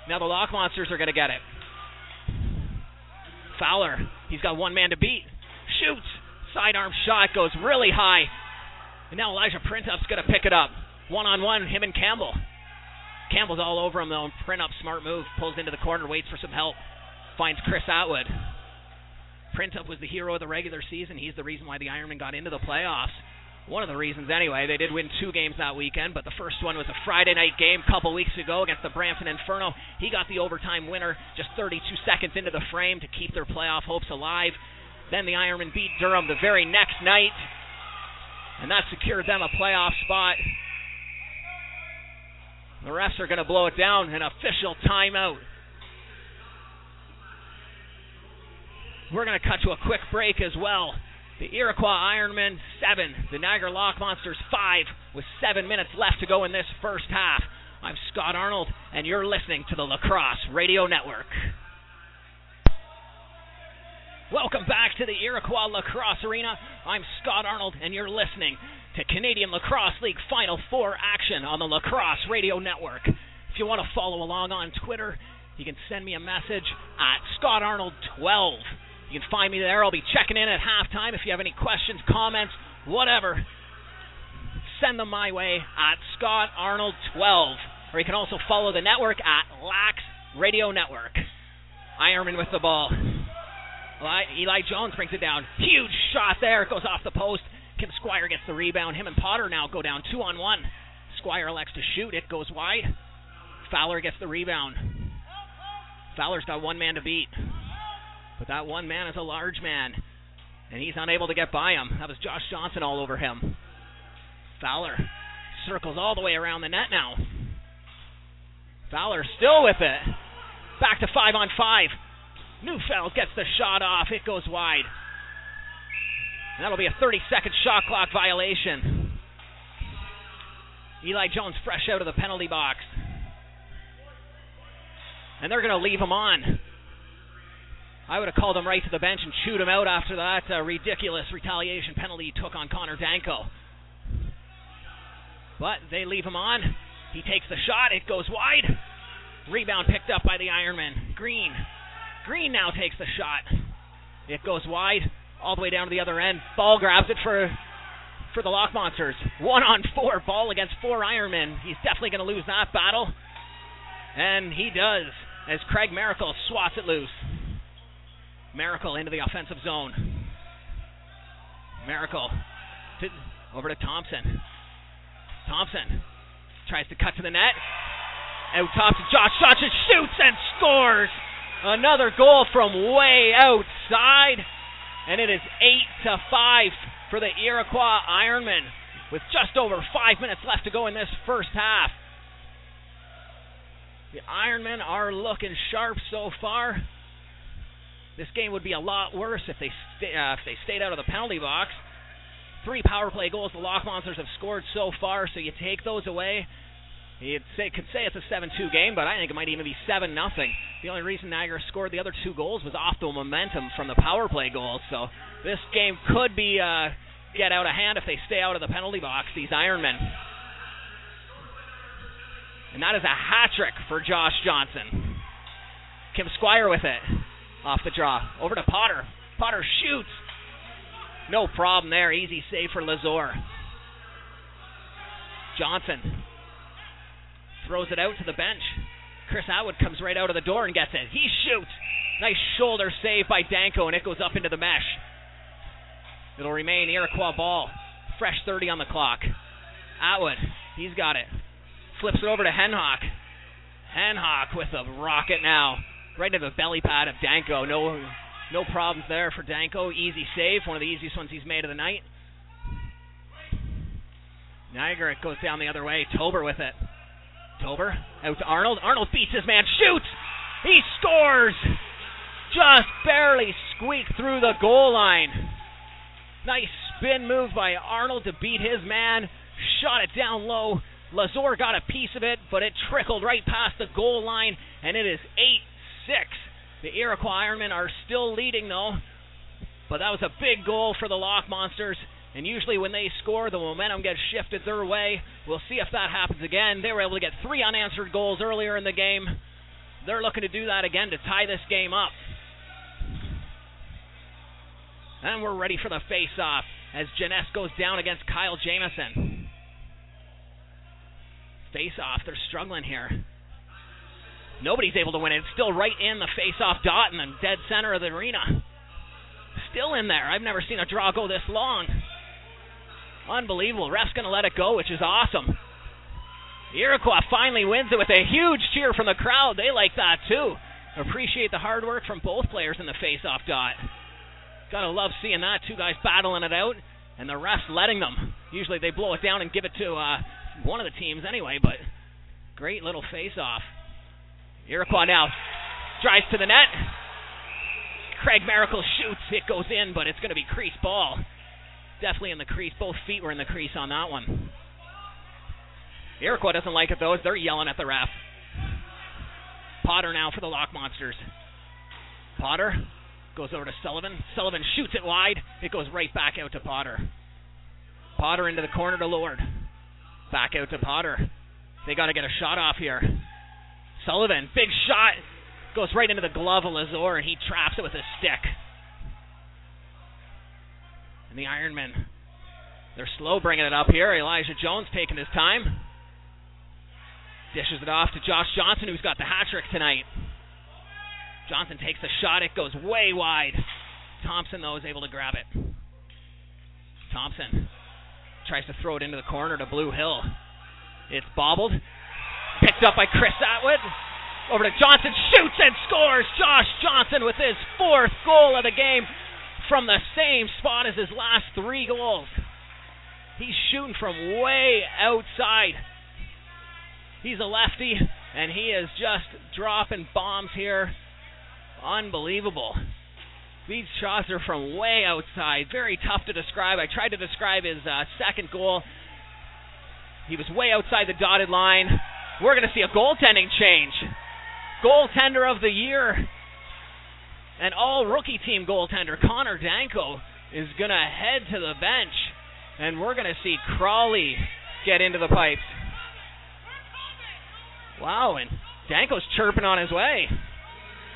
Now the Lock Monsters are going to get it. Fowler, he's got one man to beat. Shoots. Sidearm shot goes really high. And now Elijah Printup's going to pick it up. One on one, him and Campbell. Campbell's all over him though. Printup, smart move, pulls into the corner, waits for some help. Finds Chris Atwood. Printup was the hero of the regular season. He's the reason why the Ironmen got into the playoffs. One of the reasons, anyway. They did win two games that weekend, but the first one was a Friday night game a couple weeks ago against the Brampton Inferno. He got the overtime winner just 32 seconds into the frame to keep their playoff hopes alive. Then the Ironmen beat Durham the very next night, and that secured them a playoff spot. The refs are going to blow it down. An official timeout. We're going to cut to a quick break as well. The Iroquois Ironmen, seven. The Niagara Lock Monsters, five, with seven minutes left to go in this first half. I'm Scot Arnold, and you're listening to the Lacrosse Radio Network. Welcome back to the Iroquois Lacrosse Arena. I'm Scot Arnold, and you're listening to Canadian Lacrosse League Final Four action on the Lacrosse Radio Network. If you want to follow along on Twitter, you can send me a message at Scot Arnold 12 you can find me there. I'll be checking in at halftime. If you have any questions, comments, whatever, send them my way at Scot Arnold 12. Or you can also follow the network at Lax Radio Network. Ironman with the ball. Eli, Eli Jones brings it down. Huge shot there. It goes off the post. Kim Squire gets the rebound. Him and Potter now go down two on one. Squire elects to shoot. It goes wide. Fowler gets the rebound. Fowler's got one man to beat. But that one man is a large man, and he's unable to get by him. That was Josh Johnson all over him. Fowler circles all the way around the net now. Fowler still with it. Back to five on five. Neufeld gets the shot off. It goes wide. And that'll be a 30 second shot clock violation. Eli Jones fresh out of the penalty box. And they're going to leave him on. I would have called him right to the bench and chewed him out after that uh, ridiculous retaliation penalty he took on Connor Danko. But they leave him on. He takes the shot. It goes wide. Rebound picked up by the Ironman. Green. Green now takes the shot. It goes wide all the way down to the other end. Ball grabs it for for the Lock Monsters. One on four. Ball against four Ironmen. He's definitely going to lose that battle. And he does. as Craig Miracle swats it loose. Miracle into the offensive zone. Miracle to, over to Thompson. Thompson tries to cut to the net. Out top to Josh Johnson, shoots and scores. Another goal from way outside. And it is 8 to 5 for the Iroquois Ironmen with just over five minutes left to go in this first half. The Ironmen are looking sharp so far. This game would be a lot worse if they uh, if they stayed out of the penalty box. Three power play goals the Lock Monsters have scored so far, so you take those away. You'd say could say it's a 7-2 game, but I think it might even be 7 nothing. The only reason Niagara scored the other two goals was off the momentum from the power play goals. So this game could be uh, get out of hand if they stay out of the penalty box. These Ironmen. And that is a hat trick for Josh Johnson. Kim Squire with it. Off the draw. Over to Potter. Potter shoots. No problem there. Easy save for Lazor. Johnson throws it out to the bench. Chris Atwood comes right out of the door and gets it. He shoots. Nice shoulder save by Danko, and it goes up into the mesh. It'll remain Iroquois ball. Fresh 30 on the clock. Atwood, he's got it. Flips it over to Henhock. Henhock with a rocket now. Right into the belly pad of Danko. No no problems there for Danko. Easy save. One of the easiest ones he's made of the night. Niagara goes down the other way. Tober with it. Tober out to Arnold. Arnold beats his man. Shoots! He scores! Just barely squeaked through the goal line. Nice spin move by Arnold to beat his man. Shot it down low. Lazor got a piece of it, but it trickled right past the goal line, and it is 8 6. The Iroquois Ironmen are still leading, though. But that was a big goal for the Lock Monsters. And usually, when they score, the momentum gets shifted their way. We'll see if that happens again. They were able to get three unanswered goals earlier in the game. They're looking to do that again to tie this game up. And we're ready for the face off as Jeunesse goes down against Kyle Jamison. Face off, they're struggling here. Nobody's able to win it. It's still right in the face off dot in the dead center of the arena. Still in there. I've never seen a draw go this long. Unbelievable. Ref's going to let it go, which is awesome. Iroquois finally wins it with a huge cheer from the crowd. They like that too. Appreciate the hard work from both players in the face-off dot. Gotta love seeing that. Two guys battling it out, and the refs letting them. Usually they blow it down and give it to uh, one of the teams anyway, but great little face-off. Iroquois now drives to the net. Craig Miracle shoots. It goes in, but it's going to be crease ball. Definitely in the crease. Both feet were in the crease on that one. Iroquois doesn't like it though. They're yelling at the ref. Potter now for the Lock Monsters. Potter goes over to Sullivan. Sullivan shoots it wide. It goes right back out to Potter. Potter into the corner to Lord. Back out to Potter. They got to get a shot off here. Sullivan, big shot, goes right into the glove of Lazor, and he traps it with his stick. And the Ironmen, they're slow bringing it up here. Elijah Jones taking his time. Dishes it off to Josh Johnson, who's got the hat trick tonight. Johnson takes the shot. It goes way wide. Thompson, though, is able to grab it. Thompson tries to throw it into the corner to Blue Hill. It's bobbled. Picked up by Chris Atwood. Over to Johnson. Shoots and scores. Josh Johnson with his fourth goal of the game from the same spot as his last three goals. He's shooting from way outside. He's a lefty, and he is just dropping bombs here. Unbelievable. These shots are from way outside. Very tough to describe. I tried to describe his uh, second goal. He was way outside the dotted line. We're going to see a goaltending change. Goaltender of the year and all rookie team goaltender Connor Danko is going to head to the bench. And we're going to see Crawley get into the pipes. Wow, and Danko's chirping on his way.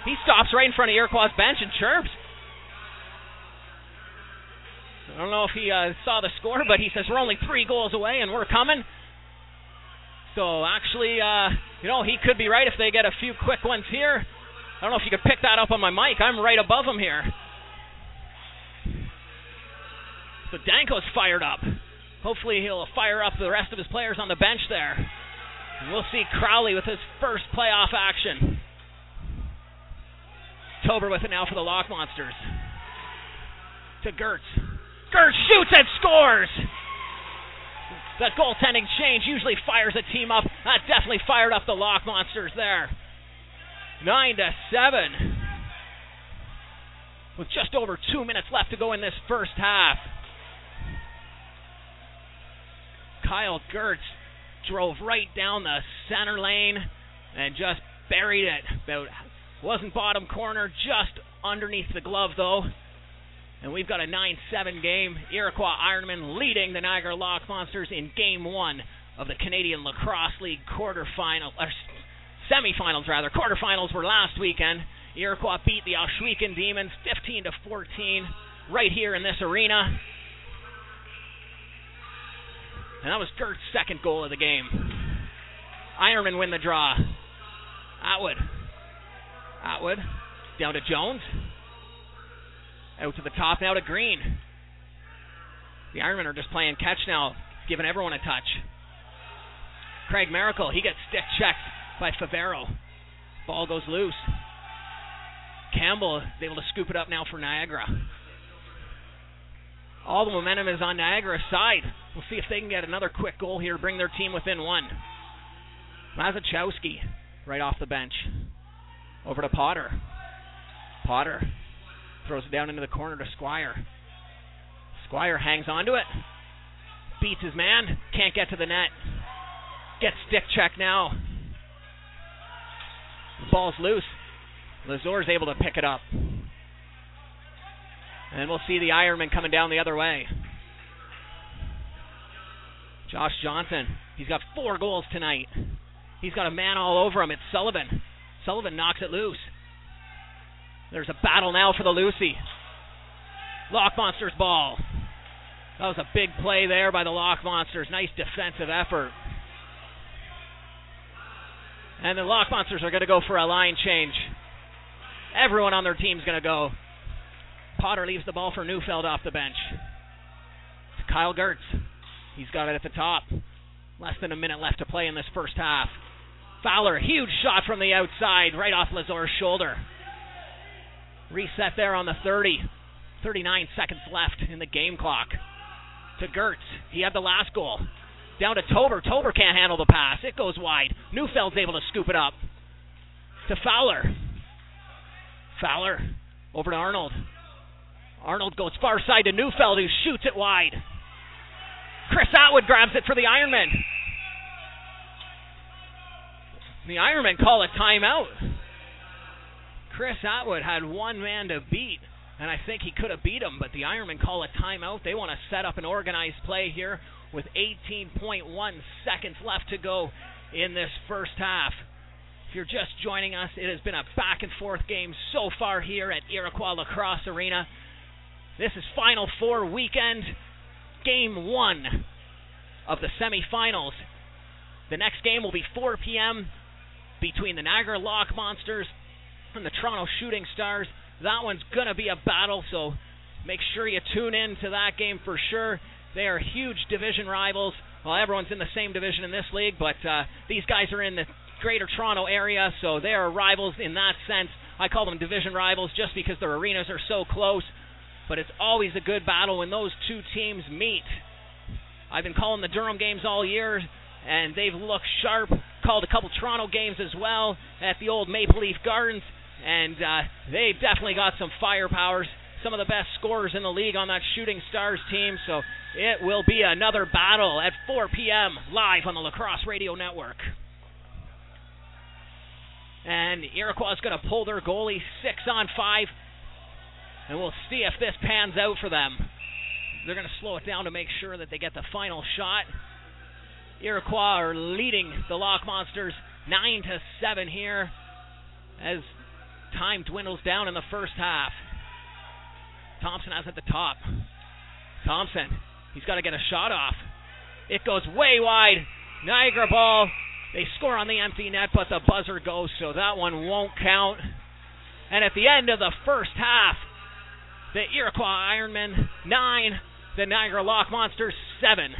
He stops right in front of Iroquois' bench and chirps. I don't know if he uh, saw the score, but he says we're only three goals away and we're coming. So actually, uh, you know, he could be right if they get a few quick ones here. I don't know if you could pick that up on my mic. I'm right above him here. So Danko's fired up. Hopefully he'll fire up the rest of his players on the bench there. And we'll see Crowley with his first playoff action. Tober with it now for the Lock Monsters. To Gertz. Gertz shoots and scores! That goaltending change usually fires a team up. That definitely fired up the Lock Monsters there. Nine to seven. With just over two minutes left to go in this first half. Kyle Gertz drove right down the center lane and just buried it. About wasn't bottom corner, just underneath the glove though. And we've got a 9-7 game. Iroquois Ironmen leading the Niagara Lock Monsters in Game One of the Canadian Lacrosse League quarterfinal, or semifinals rather. Quarterfinals were last weekend. Iroquois beat the Ohsweken Demons 15 to 14 right here in this arena. And that was Gert's second goal of the game. Ironmen win the draw. Atwood. Atwood. Down to Jones. Out to the top now to Green. The Ironmen are just playing catch now, giving everyone a touch. Craig Miracle, he gets stick checked by Favero. Ball goes loose. Campbell is able to scoop it up now for Niagara. All the momentum is on Niagara's side. We'll see if they can get another quick goal here, bring their team within one. Mazachowski right off the bench. Over to Potter. Potter throws it down into the corner to Squire. Squire hangs onto it. Beats his man. Can't get to the net. Gets stick check now. The ball's loose. Lazor's able to pick it up. And we'll see the Ironman coming down the other way. Josh Johnson. He's got four goals tonight. He's got a man all over him. It's Sullivan. Sullivan knocks it loose. There's a battle now for the Lucy. Lock Monsters ball. That was a big play there by the Lock Monsters. Nice defensive effort. And the Lock Monsters are going to go for a line change. Everyone on their team's going to go. Potter leaves the ball for Neufeld off the bench. To Kyle Gertz. He's got it at the top. Less than a minute left to play in this first half. Fowler, huge shot from the outside, right off Lazor's shoulder. Reset there on the 30. 39 seconds left in the game clock. To Gertz. He had the last goal. Down to Tober. Tober can't handle the pass. It goes wide. Neufeld's able to scoop it up. To Fowler. Fowler. Over to Arnold. Arnold goes far side to Neufeld, who shoots it wide. Chris Atwood grabs it for the Ironman. The Ironmen call a timeout. Chris Atwood had one man to beat, and I think he could have beat him, but the Ironmen call a timeout. They want to set up an organized play here with 18.1 seconds left to go in this first half. If you're just joining us, it has been a back and forth game so far here at Iroquois Lacrosse Arena. This is Final Four weekend, game one of the semifinals. The next game will be 4 p.m. between the Niagara Lock Monsters and the Toronto Shooting Stars. That one's going to be a battle, so make sure you tune in to that game for sure. They are huge division rivals. Well, everyone's in the same division in this league, but uh, these guys are in the greater Toronto area, so they are rivals in that sense. I call them division rivals just because their arenas are so close, but it's always a good battle when those two teams meet. I've been calling the Durham games all year, and they've looked sharp. Called a couple Toronto games as well at the old Maple Leaf Gardens and uh, they've definitely got some firepower. Some of the best scorers in the league on that Shooting Stars team. So it will be another battle at 4 p.m. live on the Lacrosse Radio Network. And Iroquois is going to pull their goalie six on five. And we'll see if this pans out for them. They're going to slow it down to make sure that they get the final shot. Iroquois are leading the Lock Monsters nine to seven here as time dwindles down in the first half. Thompson has at the top. Thompson, he's got to get a shot off. It goes way wide. Niagara ball They score on the empty net, but the buzzer goes, so that one won't count. And at the end of the first half, the Iroquois Ironmen 9, the Niagara Lock Monsters 7.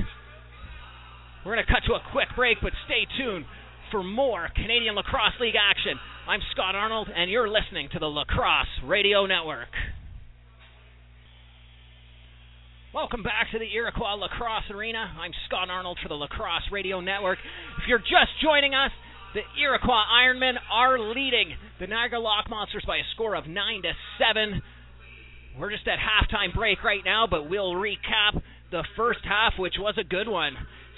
We're going to cut to a quick break, but stay tuned for more Canadian Lacrosse League action. I'm Scot Arnold, and you're listening to the Lacrosse Radio Network. Welcome back to the Iroquois Lacrosse Arena. I'm Scot Arnold for the Lacrosse Radio Network. If you're just joining us, the Iroquois Ironmen are leading the Niagara Lock Monsters by a score of 9 to 7. We're just at halftime break right now, but we'll recap the first half, which was a good one.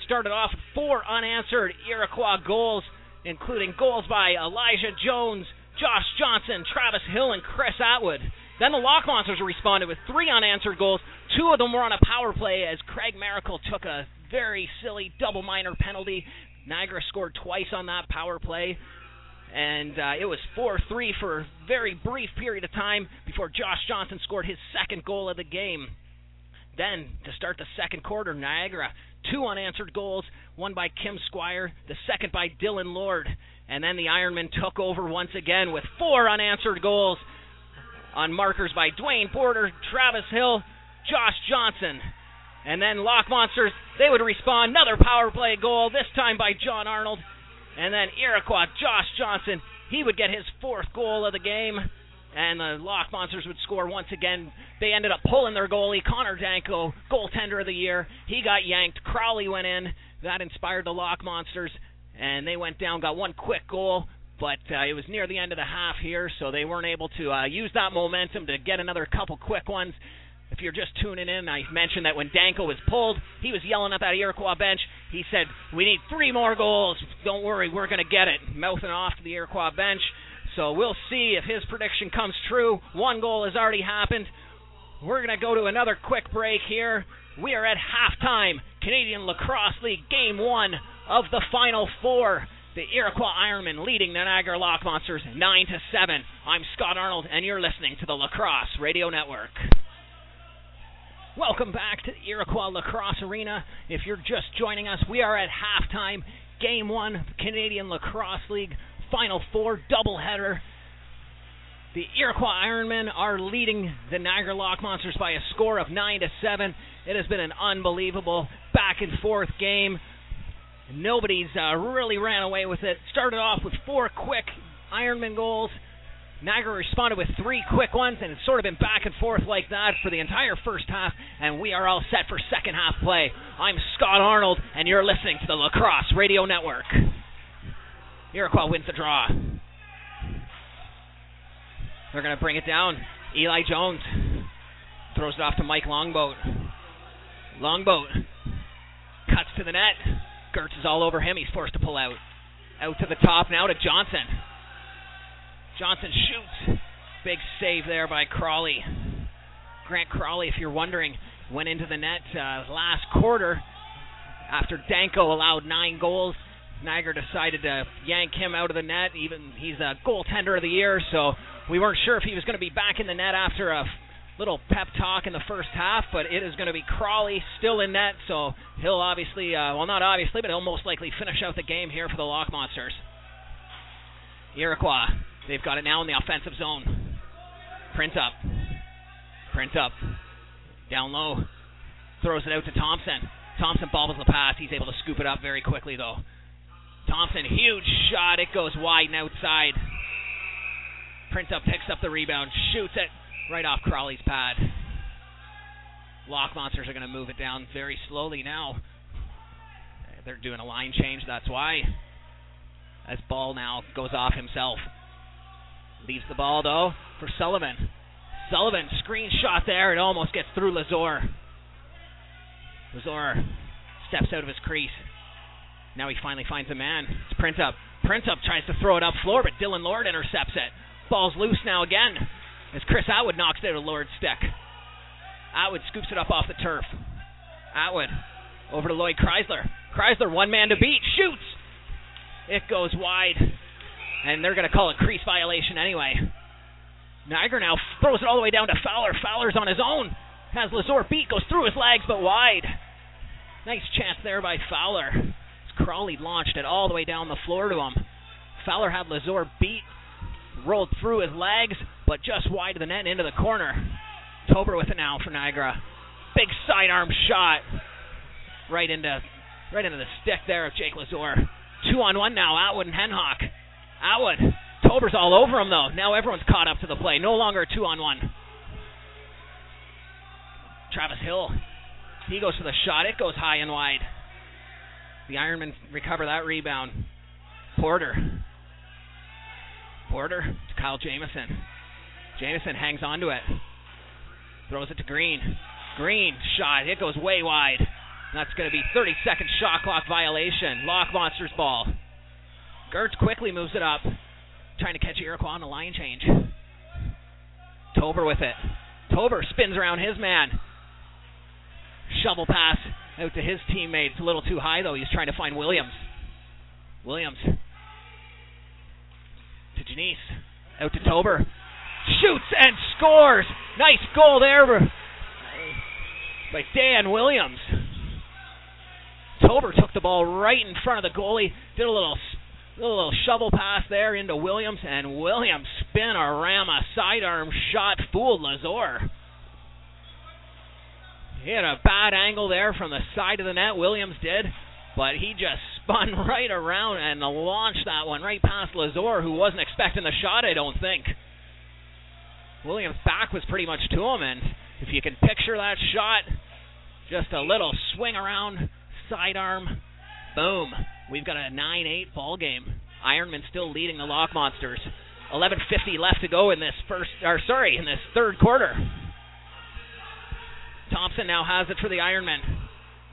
Started off four unanswered Iroquois goals, including goals by Elijah Jones, Josh Johnson, Travis Hill, and Chris Atwood. Then the Lock Monsters responded with three unanswered goals. Two of them were on a power play as Craig Miracle took a very silly double minor penalty. Niagara scored twice on that power play. And uh, it was 4 3 for a very brief period of time before Josh Johnson scored his second goal of the game. Then, to start the second quarter, Niagara, two unanswered goals, one by Kim Squire, the second by Dylan Lord. And then the Ironmen took over once again with four unanswered goals on markers by Dwayne Porter, Travis Hill, Josh Johnson. And then Lock Monsters, they would respond. Another power play goal, this time by John Arnold. And then Iroquois, Josh Johnson, he would get his fourth goal of the game. And the Lock Monsters would score once again. They ended up pulling their goalie, Connor Danko, goaltender of the year. He got yanked. Crowley went in. That inspired the Lock Monsters. And they went down, got one quick goal but uh, it was near the end of the half here, so they weren't able to uh, use that momentum to get another couple quick ones. If you're just tuning in, I mentioned that when Danko was pulled, he was yelling up at that Iroquois bench. He said, We need three more goals. Don't worry, we're going to get it. Mouthing off to the Iroquois bench. So we'll see if his prediction comes true. One goal has already happened. We're going to go to another quick break here. We are at halftime. Canadian Lacrosse League Game 1 of the Final Four the Iroquois Ironmen leading the Niagara Lock Monsters 9 to 7. I'm Scot Arnold, and you're listening to the Lacrosse Radio Network. Welcome back to the Iroquois Lacrosse Arena. If you're just joining us, we are at halftime, Game 1 Canadian Lacrosse League Final Four doubleheader. The Iroquois Ironmen are leading the Niagara Lock Monsters by a score of 9 to 7. It has been an unbelievable back and forth game. Nobody's uh, really ran away with it. Started off with four quick Ironman goals. Niagara responded with three quick ones, and it's sort of been back and forth like that for the entire first half, and we are all set for second half play. I'm Scot Arnold, and you're listening to the Lacrosse Radio Network. Iroquois wins the draw. They're going to bring it down. Eli Jones throws it off to Mike Longboat. Longboat cuts to the net. Gertz is all over him. He's forced to pull out. Out to the top now to Johnson. Johnson shoots. Big save there by Crawley. Grant Crawley, if you're wondering, went into the net uh, last quarter after Danko allowed nine goals. Niagara decided to yank him out of the net. Even he's a goaltender of the year, so we weren't sure if he was going to be back in the net after a little pep talk in the first half, but it is going to be Crawley still in net, so he'll obviously, uh, well, not obviously, but he'll most likely finish out the game here for the Lock Monsters. Iroquois, they've got it now in the offensive zone. Printup. Print up. Down low. Throws it out to Thompson. Thompson bobbles the pass. He's able to scoop it up very quickly, though. Thompson, huge shot. It goes wide and outside. Printup picks up the rebound, shoots it right off Crawley's pad. Lock Monsters are going to move it down very slowly now. They're doing a line change, that's why. As ball now goes off himself. Leaves the ball, though, for Sullivan. Sullivan, screenshot there. It almost gets through Lazor. Lazor steps out of his crease. Now he finally finds a man. It's Printup. Print Up tries to throw it up floor, but Dylan Lord intercepts it. Ball's loose now again as Chris Atwood knocks it out of Lord's stick. Atwood scoops it up off the turf. Atwood over to Lloyd Chrysler. Chrysler, one man to beat, shoots. It goes wide, and they're going to call it crease violation anyway. Niagara now throws it all the way down to Fowler. Fowler's on his own. Has Lazor beat, goes through his legs, but wide. Nice chance there by Fowler. Crawley launched it all the way down the floor to him. Fowler had Lazor beat, rolled through his legs, but just wide of the net into the corner. Tober with it now for Niagara. Big sidearm shot right into right into the stick there of Jake Lazor. Two on one now, Atwood and Henhock. Atwood. Tober's all over him though. Now everyone's caught up to the play. No longer two on one. Travis Hill. He goes for the shot. It goes high and wide. The Ironmen recover that rebound. Porter. Porter to Kyle Jamison. Jamison hangs onto it. Throws it to Green. Green shot. It goes way wide. That's going to be 30 second shot clock violation. Lock Monsters ball. Gertz quickly moves it up, trying to catch Iroquois on the line change. Tober with it. Tober spins around his man. Shovel pass out to his teammate. It's a little too high, though. He's trying to find Williams. Williams to Janice. Out to Tober. Shoots and scores. Nice goal there by Dan Williams. Tober took the ball right in front of the goalie. Did a little a little shovel pass there into Williams, and Williams spin a ram a sidearm shot fooled Lazor. He had a bad angle there from the side of the net, Williams did, but he just spun right around and launched that one right past Lazor, who wasn't expecting the shot, I don't think. Williams' back was pretty much to him, and if you can picture that shot, just a little swing around, sidearm, boom. We've got a 9-8 ball game. Ironman still leading the Lock Monsters. 11:50 left to go in this first, or sorry, in this third quarter. Thompson now has it for the Ironman.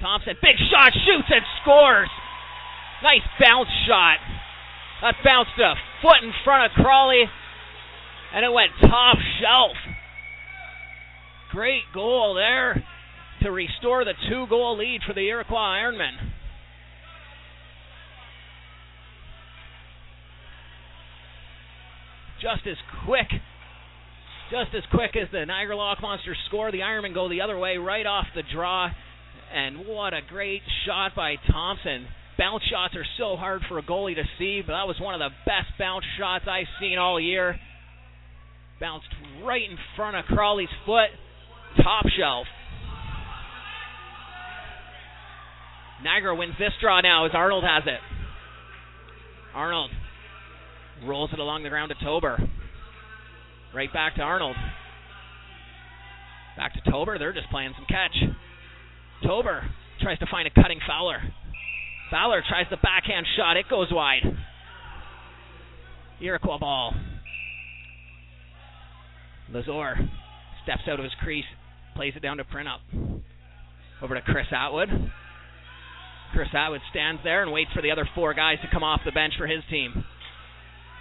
Thompson, big shot, shoots and scores. Nice bounce shot. That bounced a foot in front of Crawley, and it went top shelf. Great goal there to restore the two goal lead for the Iroquois Ironmen. Just as quick just as quick as the Niagara Lock Monsters score, the Ironmen go the other way right off the draw. And what a great shot by Thompson. Bounce shots are so hard for a goalie to see, but that was one of the best bounce shots I've seen all year. Bounced right in front of Crawley's foot. Top shelf. Niagara wins this draw now as Arnold has it. Arnold rolls it along the ground to Tober. Right back to Arnold. Back to Tober. They're just playing some catch. Tober tries to find a cutting Fowler. Fowler tries the backhand shot. It goes wide. Iroquois ball. Lazor steps out of his crease, plays it down to Printup. Over to Chris Atwood. Chris Atwood stands there and waits for the other four guys to come off the bench for his team.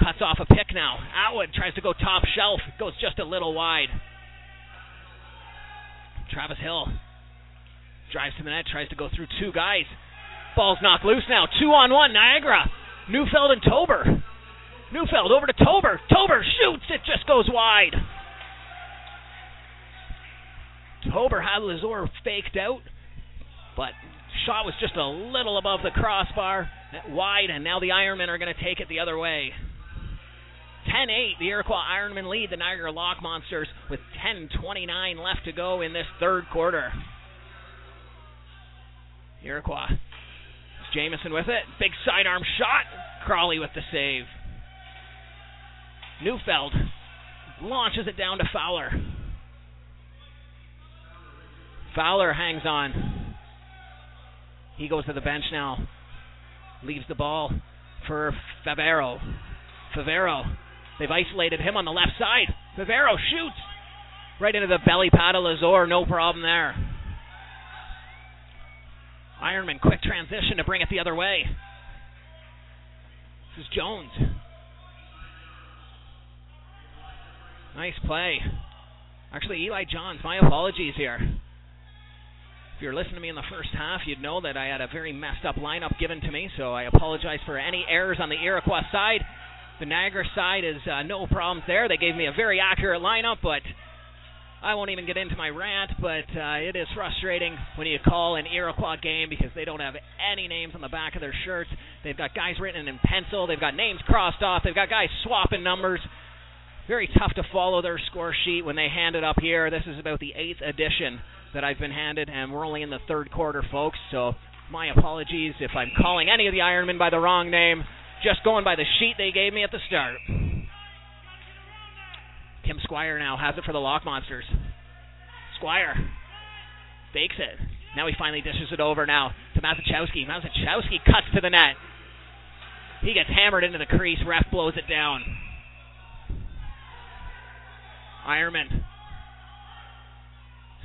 Cuts off a pick now. Atwood tries to go top shelf. Goes just a little wide. Travis Hill drives to the net, tries to go through two guys. Ball's knocked loose now. Two on one. Niagara. Neufeld and Tober. Neufeld over to Tober. Tober shoots. It just goes wide. Tober had Lazor faked out, but shot was just a little above the crossbar, wide, and now the Ironmen are going to take it the other way. 10 8, the Iroquois Ironmen lead the Niagara Lock Monsters with 10.29 left to go in this third quarter. Iroquois. Jamison with it. Big sidearm shot. Crawley with the save. Neufeld launches it down to Fowler. Fowler hangs on. He goes to the bench now. Leaves the ball for Favero. Favero They've isolated him on the left side. Favero shoots right into the belly pad of Lazor. No problem there. Ironman, quick transition to bring it the other way. This is Jones. Nice play. Actually, Eli Johns, my apologies here. If you're listening to me in the first half, you'd know that I had a very messed up lineup given to me, so I apologize for any errors on the Iroquois side. The Niagara side is uh, no problems there. They gave me a very accurate lineup, but I won't even get into my rant, but uh, it is frustrating when you call an Iroquois game because they don't have any names on the back of their shirts. They've got guys written in pencil. They've got names crossed off. They've got guys swapping numbers. Very tough to follow their score sheet when they hand it up here. This is about the eighth edition that I've been handed, and we're only in the third quarter, folks. So my apologies if I'm calling any of the Ironmen by the wrong name. Just going by the sheet they gave me at the start. Tim Squire now has it for the Lock Monsters. Squire fakes it. Now he finally dishes it over now to Mazachowski. Mazachowski cuts to the net. He gets hammered into the crease. Ref blows it down. Ironman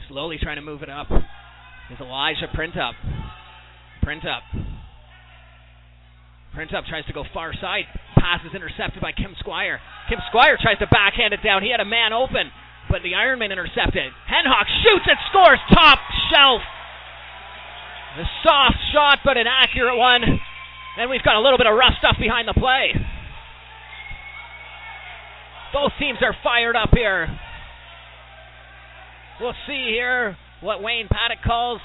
slowly trying to move it up. Is Elijah Printup. Print up. Printup tries to go far side. Pass is intercepted by Kim Squire. Kim Squire tries to backhand it down. He had a man open, but the Ironman intercepted. Henhock shoots and scores top shelf. A soft shot, but an accurate one. And we've got a little bit of rough stuff behind the play. Both teams are fired up here. We'll see here what Wayne Paddock calls.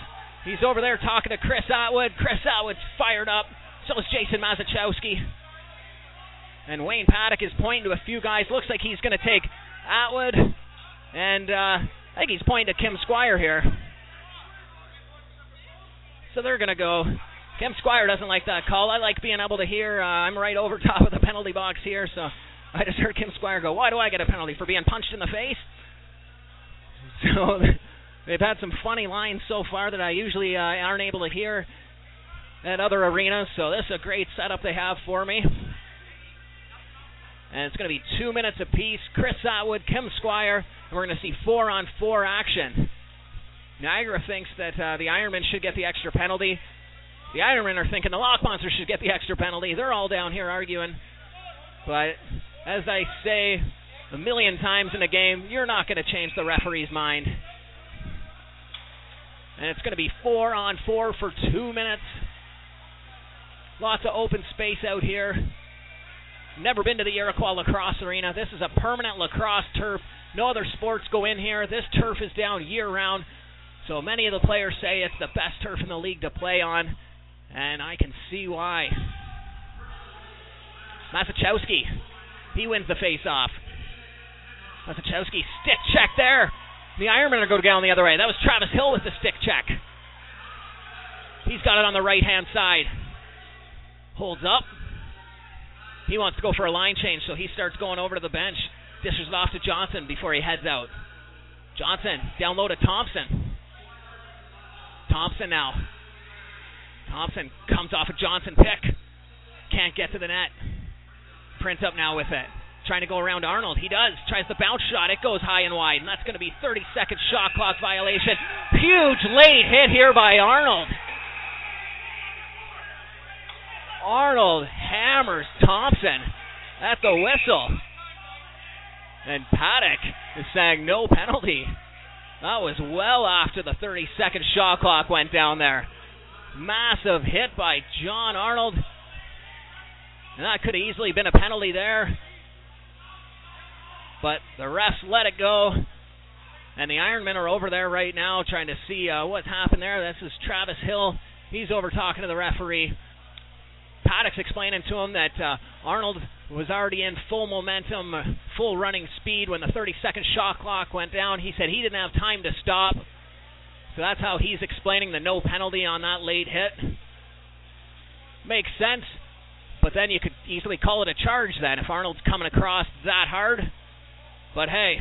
He's over there talking to Chris Atwood. Chris Atwood's fired up. So is Jason Mazachowski. And Wayne Paddock is pointing to a few guys. Looks like he's going to take Atwood. And uh, I think he's pointing to Kim Squire here. So they're going to go. Kim Squire doesn't like that call. I like being able to hear. Uh, I'm right over top of the penalty box here, so I just heard Kim Squire go, Why do I get a penalty? For being punched in the face? So they've had some funny lines so far that I usually uh, aren't able to hear at other arenas. So this is a great setup they have for me. And it's going to be two minutes apiece. Chris Atwood, Kim Squire, and we're going to see four on four action. Niagara thinks that uh, the Ironmen should get the extra penalty. The Ironmen are thinking the Lock Monsters should get the extra penalty. They're all down here arguing. But as I say a million times in a game, you're not going to change the referee's mind. And it's going to be four on four for two minutes. Lots of open space out here. Never been to the Iroquois Lacrosse Arena. This is a permanent lacrosse turf. No other sports go in here. This turf is down year round. So many of the players say it's the best turf in the league to play on. And I can see why. Mazachowski. He wins the face off. Mazachowski stick check there. The Ironmen are going to go down the other way. That was Travis Hill with the stick check. He's got it on the right hand side. Holds up. He wants to go for a line change, so he starts going over to the bench. Dishes it off to Johnson before he heads out. Johnson down low to Thompson. Thompson now. Thompson comes off a Johnson pick. Can't get to the net. Printup now with it. Trying to go around Arnold. He does. Tries the bounce shot. It goes high and wide. And that's going to be 30 second shot clock violation. Huge late hit here by Arnold. Arnold hammers Thompson at the whistle. And Paddock is saying no penalty. That was well after the 30 second shot clock went down there. Massive hit by John Arnold. And that could have easily been a penalty there. But the refs let it go. And the Ironmen are over there right now trying to see uh, what's happened there. This is Travis Hill. He's over talking to the referee. Paddock's explaining to him that uh, Arnold was already in full momentum, uh, full running speed when the 30 second shot clock went down. He said he didn't have time to stop. So that's how he's explaining the no penalty on that late hit. Makes sense. But then you could easily call it a charge then if Arnold's coming across that hard. But hey,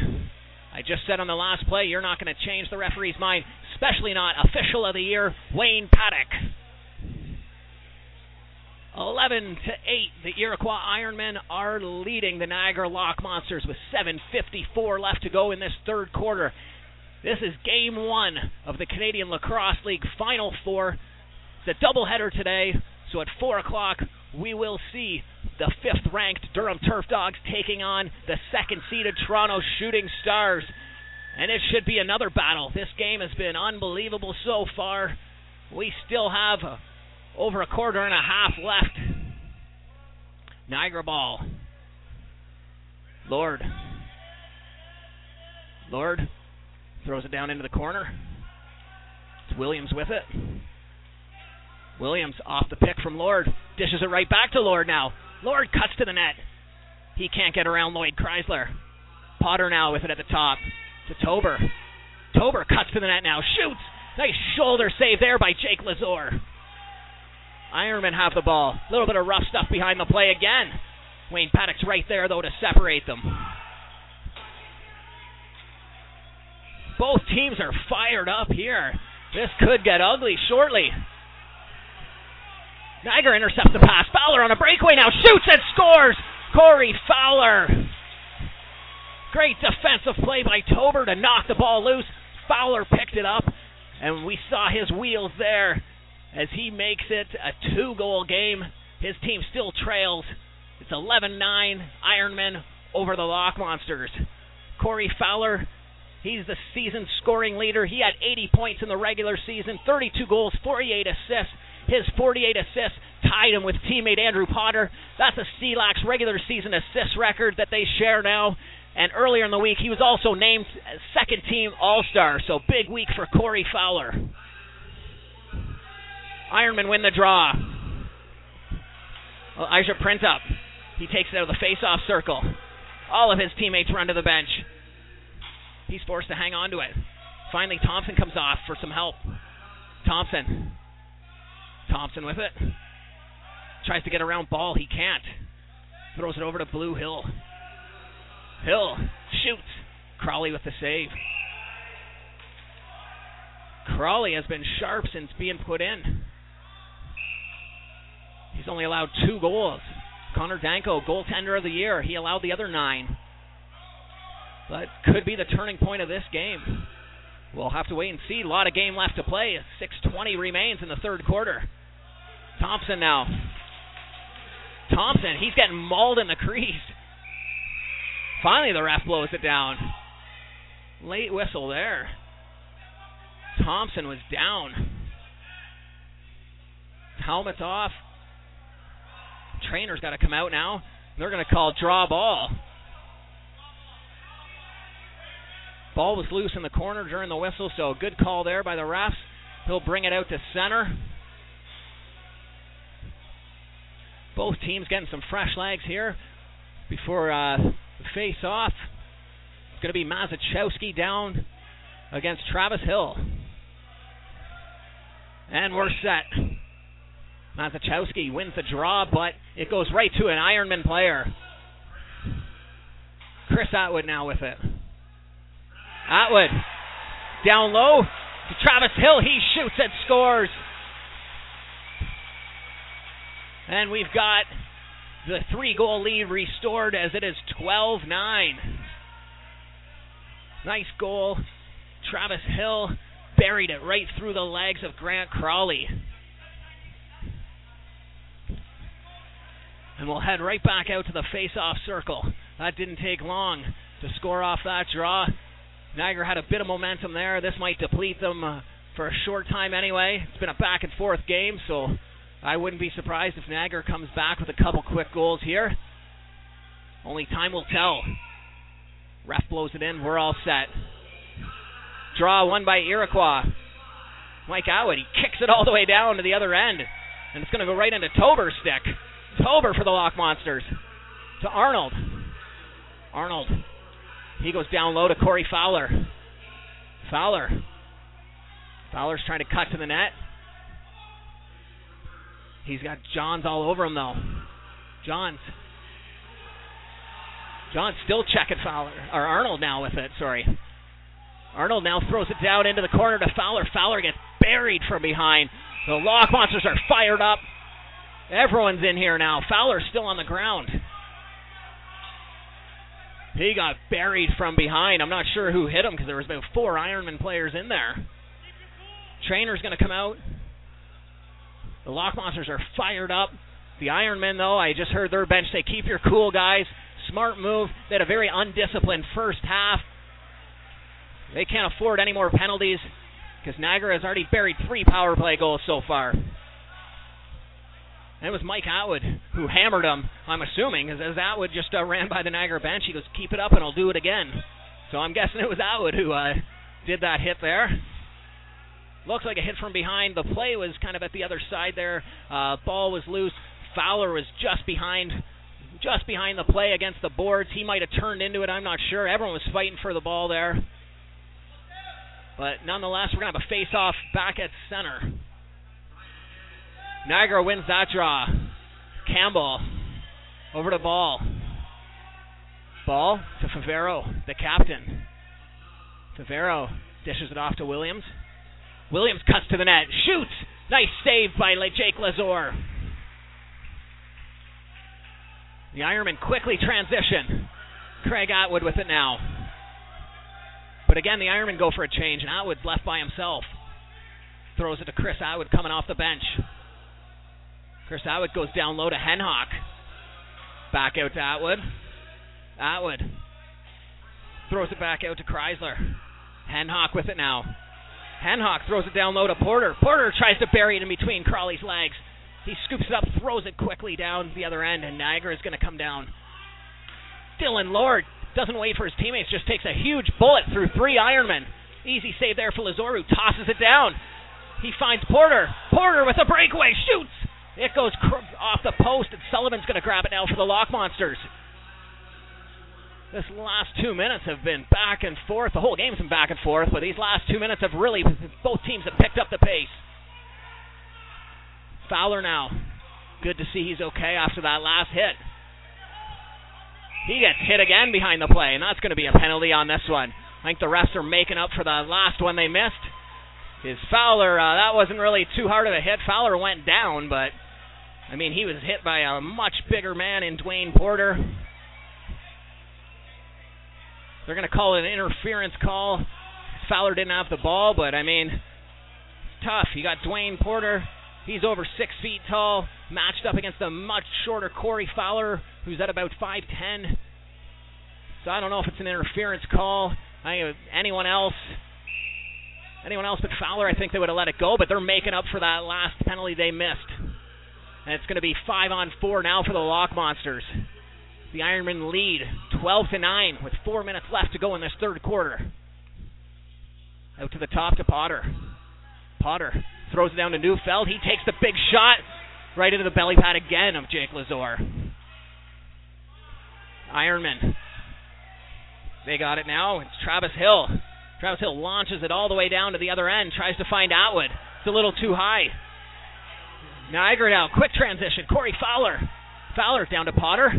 I just said on the last play, you're not going to change the referee's mind, especially not official of the year, Wayne Paddock. 11 to 8, the Iroquois Ironmen are leading the Niagara Lock Monsters with 7:54 left to go in this third quarter. This is game one of the Canadian Lacrosse League Final Four. It's a doubleheader today, so at 4 o'clock we will see the fifth-ranked Durham Turf Dogs taking on the second-seeded Toronto Shooting Stars. And it should be another battle. This game has been unbelievable so far. We still have over a quarter and a half left. Niagara ball. Lord. Lord Throws it down into the corner. It's Williams with it. Williams off the pick from Lord. Dishes it right back to Lord now. Lord cuts to the net. He can't get around Lloyd Chrysler. Potter now with it at the top. To Tober. Tober cuts to the net now. Shoots. Nice shoulder save there by Jake Lazor. Ironman have the ball. A little bit of rough stuff behind the play again. Wayne Paddock's right there, though, to separate them. Both teams are fired up here. This could get ugly shortly. Niagara intercepts the pass. Fowler on a breakaway now. Shoots and scores. Corey Fowler. Great defensive play by Tober to knock the ball loose. Fowler picked it up, and we saw his wheels there as he makes it a two goal game. His team still trails. It's 11 9 Ironmen over the Lock Monsters. Corey Fowler, he's the season scoring leader. He had 80 points in the regular season, 32 goals, 48 assists. His 48 assists tied him with teammate Andrew Potter. That's a CLAX regular season assist record that they share now. And earlier in the week, he was also named second team All Star. So big week for Corey Fowler. Ironman win the draw. Well, Isaac Printup. He takes it out of the face-off circle. All of his teammates run to the bench. He's forced to hang on to it. Finally, Thompson comes off for some help. Thompson. Thompson with it. Tries to get around ball. He can't. Throws it over to Blue Hill. Hill shoots. Crawley with the save. Crawley has been sharp since being put in. He's only allowed two goals. Connor Danko, goaltender of the year, he allowed the other nine. But could be the turning point of this game. We'll have to wait and see. A lot of game left to play. 6:20 remains in the third quarter. Thompson now. Thompson, he's getting mauled in the crease. Finally, the ref blows it down. Late whistle there. Thompson was down. Helmet's off. Trainer's got to come out now. They're going to call draw ball. Ball was loose in the corner during the whistle, so good call there by the refs. He'll bring it out to center. Both teams getting some fresh legs here before uh, face off. It's going to be Mazachowski down against Travis Hill. And we're set. Mazachowski wins the draw, but it goes right to an Ironman player. Chris Atwood now with it. Atwood down low to Travis Hill. He shoots and scores. And we've got the three goal lead restored as it is 12 9. Nice goal. Travis Hill buried it right through the legs of Grant Crawley. And we'll head right back out to the face-off circle. That didn't take long to score off that draw. Niagara had a bit of momentum there. This might deplete them uh, for a short time anyway. It's been a back and forth game, so I wouldn't be surprised if Niagara comes back with a couple quick goals here. Only time will tell. Ref blows it in. We're all set. Draw won by Iroquois. Mike Atwood, he kicks it all the way down to the other end. And it's going to go right into Tober's stick. Tober for the Lock Monsters. To Arnold. Arnold. He goes down low to Corey Fowler. Fowler. Fowler's trying to cut to the net. He's got Johns all over him though. Johns. Johns still checking Fowler or Arnold now with it. Sorry. Arnold now throws it down into the corner to Fowler. Fowler gets buried from behind. The Lock Monsters are fired up. Everyone's in here now. Fowler's still on the ground. He got buried from behind. I'm not sure who hit him because there was about four Ironman players in there. Trainer's going to come out. The Lock Monsters are fired up. The Ironmen, though, I just heard their bench say, keep your cool, guys. Smart move. They had a very undisciplined first half. They can't afford any more penalties because Niagara has already buried three power play goals so far. And it was Mike Atwood who hammered him, I'm assuming, as, as Atwood just uh, ran by the Niagara bench. He goes, keep it up and I'll do it again. So I'm guessing it was Atwood who uh, did that hit there. Looks like a hit from behind. The play was kind of at the other side there. Uh, ball was loose. Fowler was just behind, just behind the play against the boards. He might have turned into it. I'm not sure. Everyone was fighting for the ball there. But nonetheless, we're gonna have a face-off back at center. Niagara wins that draw. Campbell over to ball. Ball to Favero, the captain. Favero dishes it off to Williams. Williams cuts to the net, shoots. Nice save by Jake Lazor. The Ironmen quickly transition. Craig Atwood with it now. But again, the Ironmen go for a change, and Atwood's left by himself. Throws it to Chris Atwood coming off the bench. Chris Atwood goes down low to Henhock. Back out to Atwood. Atwood throws it back out to Chrysler. Henhock with it now. Henhock throws it down low to Porter. Porter tries to bury it in between Crawley's legs. He scoops it up, throws it quickly down the other end, and Niagara is going to come down. Dylan Lord doesn't wait for his teammates, just takes a huge bullet through three Ironmen. Easy save there for Lazoru. Tosses it down. He finds Porter. Porter with a breakaway shoots. It goes cr- off the post, and Sullivan's going to grab it now for the Lock Monsters. This last two minutes have been back and forth. The whole game's been back and forth, but these last two minutes have really, both teams have picked up the pace. Fowler now. Good to see he's okay after that last hit. He gets hit again behind the play, and that's going to be a penalty on this one. I think the refs are making up for the last one they missed. His Fowler, uh, that wasn't really too hard of a hit. Fowler went down, but I mean, he was hit by a much bigger man in Dwayne Porter. They're going to call it an interference call. Fowler didn't have the ball, but I mean, it's tough. You got Dwayne Porter. He's over six feet tall, matched up against a much shorter Corey Fowler, who's at about 5'10. So I don't know if it's an interference call. I, anyone else, anyone else but Fowler, I think they would have let it go, but they're making up for that last penalty they missed. And it's going to be five on four now for the Lock Monsters. The Ironmen lead 12 to 9 with four minutes left to go in this third quarter. Out to the top to Potter. Potter throws it down to Neufeld. He takes the big shot right into the belly pad again of Jake Lazor. Ironman. They got it now. It's Travis Hill. Travis Hill launches it all the way down to the other end, tries to find Atwood. It's a little too high. Niagara now, quick transition. Corey Fowler. Fowler down to Potter.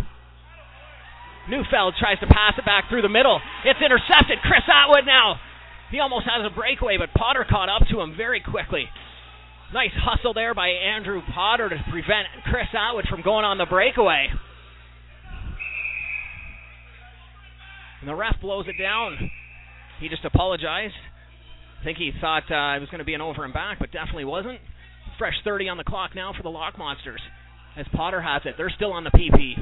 Neufeld tries to pass it back through the middle. It's intercepted. Chris Atwood now. He almost has a breakaway, but Potter caught up to him very quickly. Nice hustle there by Andrew Potter to prevent Chris Atwood from going on the breakaway. And the ref blows it down. He just apologized. I think he thought uh, it was going to be an over and back, but definitely wasn't. Fresh 30 on the clock now for the Lock Monsters. As Potter has it, they're still on the PP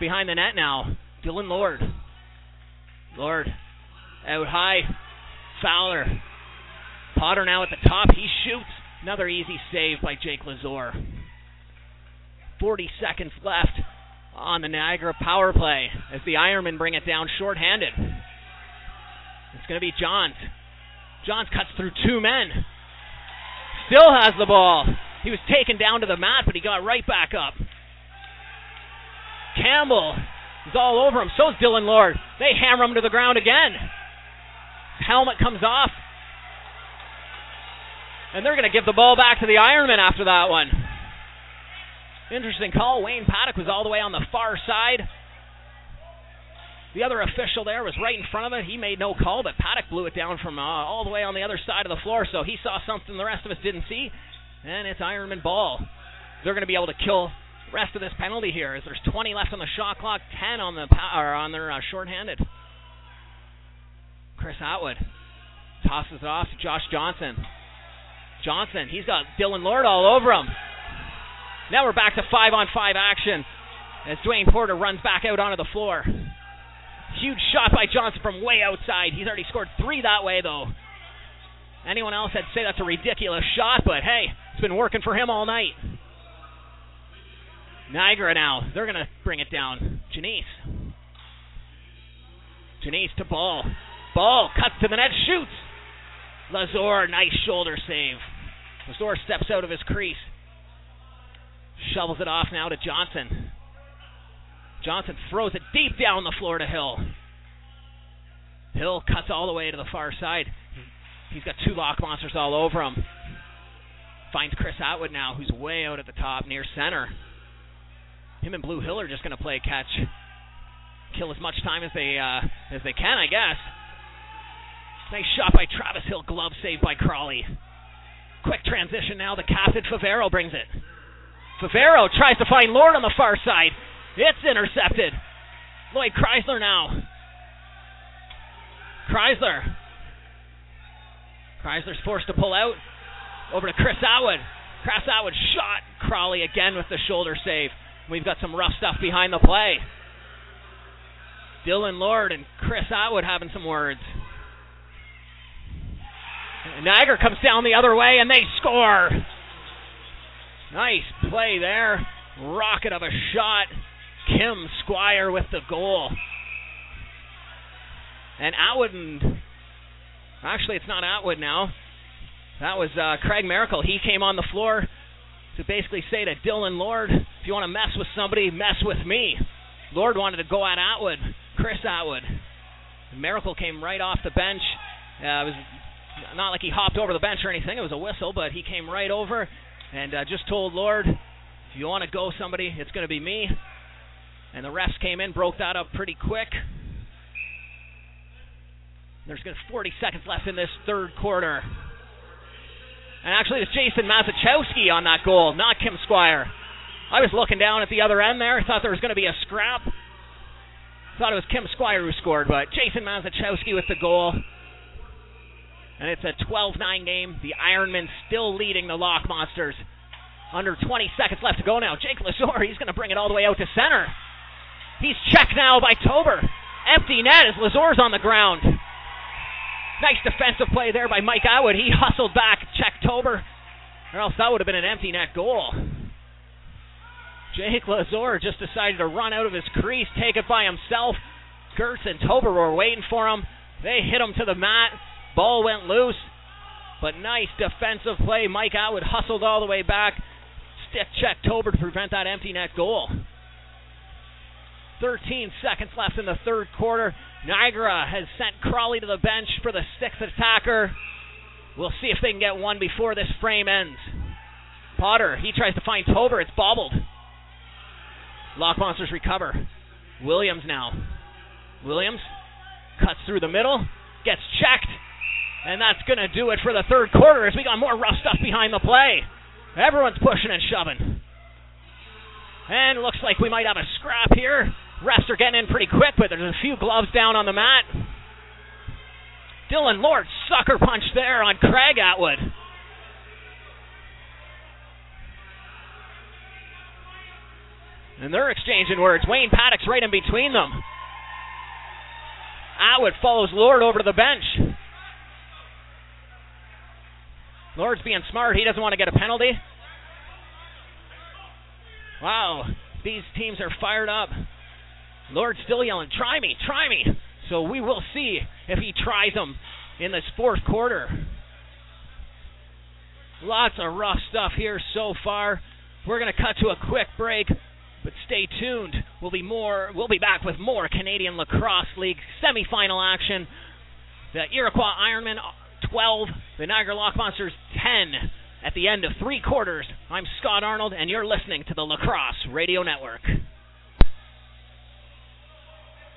behind the net now. Dylan Lord. Lord out high. Fowler. Potter now at the top. He shoots. Another easy save by Jake Lazor. 40 seconds left on the Niagara power play as the Ironmen bring it down shorthanded. It's going to be Johns. Johns cuts through two men. Still has the ball. He was taken down to the mat, but he got right back up. Campbell is all over him. So is Dylan Lord. They hammer him to the ground again. His helmet comes off. And they're going to give the ball back to the Ironman after that one. Interesting call. Wayne Paddock was all the way on the far side. The other official there was right in front of it. He made no call, but Paddock blew it down from uh, all the way on the other side of the floor, so he saw something the rest of us didn't see. And it's Ironman ball. They're going to be able to kill the rest of this penalty here as there's 20 left on the shot clock, 10 on the power on their uh, shorthanded. Chris Atwood tosses it off to Josh Johnson. Johnson, he's got Dylan Lord all over him. Now we're back to five on five action as Dwayne Porter runs back out onto the floor. Huge shot by Johnson from way outside. He's already scored three that way, though. Anyone else had say that's a ridiculous shot, but hey, it's been working for him all night. Niagara now. They're going to bring it down. Janice. Janice to ball. Ball cuts to the net, shoots. Lazor, nice shoulder save. Lazor steps out of his crease. Shovels it off now to Johnson. Johnson throws it deep down the floor to Hill. Hill cuts all the way to the far side. He's got two lock monsters all over him. Finds Chris Atwood now, who's way out at the top near center. Him and Blue Hill are just going to play catch, kill as much time as they uh, as they can, I guess. Nice shot by Travis Hill, glove saved by Crawley. Quick transition now. The captain Favero brings it. Favero tries to find Lord on the far side. It's intercepted. Lloyd Chrysler now. Chrysler. Chrysler's forced to pull out. Over to Chris Atwood. Chris Atwood shot Crawley again with the shoulder save. We've got some rough stuff behind the play. Dylan Lord and Chris Atwood having some words. Niagara comes down the other way and they score. Nice play there. Rocket of a shot. Kim Squire with the goal. And Atwood and actually it's not Atwood now. That was uh, Craig Miracle. He came on the floor to basically say to Dylan Lord, if you want to mess with somebody, mess with me. Lord wanted to go at Atwood, Chris Atwood. Miracle came right off the bench. Uh, it was not like he hopped over the bench or anything. It was a whistle, but he came right over and uh, just told Lord, if you want to go somebody, it's going to be me. And the refs came in, broke that up pretty quick. There's 40 seconds left in this third quarter. And actually, it's Jason Mazachowski on that goal, not Kim Squire. I was looking down at the other end there, thought there was going to be a scrap. Thought it was Kim Squire who scored, but Jason Mazachowski with the goal. And it's a 12 9 game. The Ironmen still leading the Lock Monsters. Under 20 seconds left to go now. Jake Lazor, he's going to bring it all the way out to center. He's checked now by Tober. Empty net as Lazor's on the ground. Nice defensive play there by Mike Atwood. He hustled back, checked Tober, or else that would have been an empty net goal. Jake Lazor just decided to run out of his crease, take it by himself. Gertz and Tober were waiting for him. They hit him to the mat. Ball went loose. But nice defensive play. Mike Atwood hustled all the way back. Stick check Tober to prevent that empty net goal. 13 seconds left in the third quarter. Niagara has sent Crawley to the bench for the sixth attacker. We'll see if they can get one before this frame ends. Potter, he tries to find Tober. It's bobbled. Lock Monsters recover. Williams now. Williams cuts through the middle, gets checked, and that's going to do it for the third quarter as we got more rough stuff behind the play. Everyone's pushing and shoving. And looks like we might have a scrap here. Refs are getting in pretty quick, but there's a few gloves down on the mat. Dylan Lord sucker punch there on Craig Atwood. And they're exchanging words. Wayne Paddock's right in between them. Atwood follows Lord over to the bench. Lord's being smart. He doesn't want to get a penalty. Wow, these teams are fired up. Lord still yelling, try me, try me. So we will see if he tries them in this fourth quarter. Lots of rough stuff here so far. We're going to cut to a quick break, but stay tuned. We'll be more. We'll be back with more Canadian Lacrosse League semifinal action. The Iroquois Ironmen 12, the Niagara Lock Monsters 10 at the end of three quarters. I'm Scot Arnold, and you're listening to the Lacrosse Radio Network.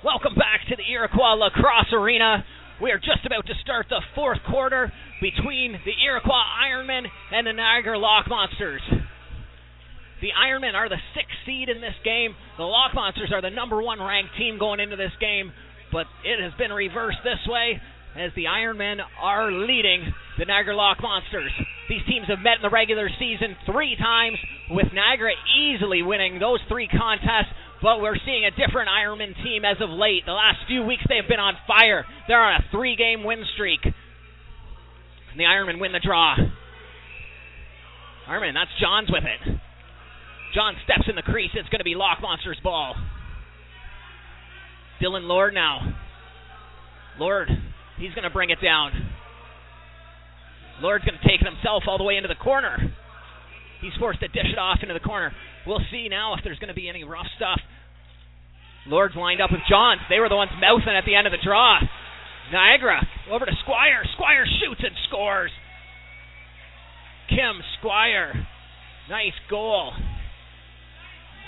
Welcome back to the Iroquois Lacrosse Arena. We are just about to start the fourth quarter between the Iroquois Ironmen and the Niagara Lock Monsters. The Ironmen are the sixth seed in this game. The Lock Monsters are the number one ranked team going into this game, but it has been reversed this way as the Ironmen are leading the Niagara Lock Monsters. These teams have met in the regular season three times, with Niagara easily winning those three contests. But we're seeing a different Ironman team as of late. The last few weeks they have been on fire. They're on a three game win streak. And the Ironmen win the draw. Ironman, that's Johns with it. John steps in the crease. It's going to be Lock Monsters' ball. Dylan Lord now. Lord, he's going to bring it down. Lord's going to take it himself all the way into the corner. He's forced to dish it off into the corner. We'll see now if there's going to be any rough stuff. Lord's lined up with Johns. They were the ones mouthing at the end of the draw. Niagara over to Squire. Squire shoots and scores. Kim Squire. Nice goal.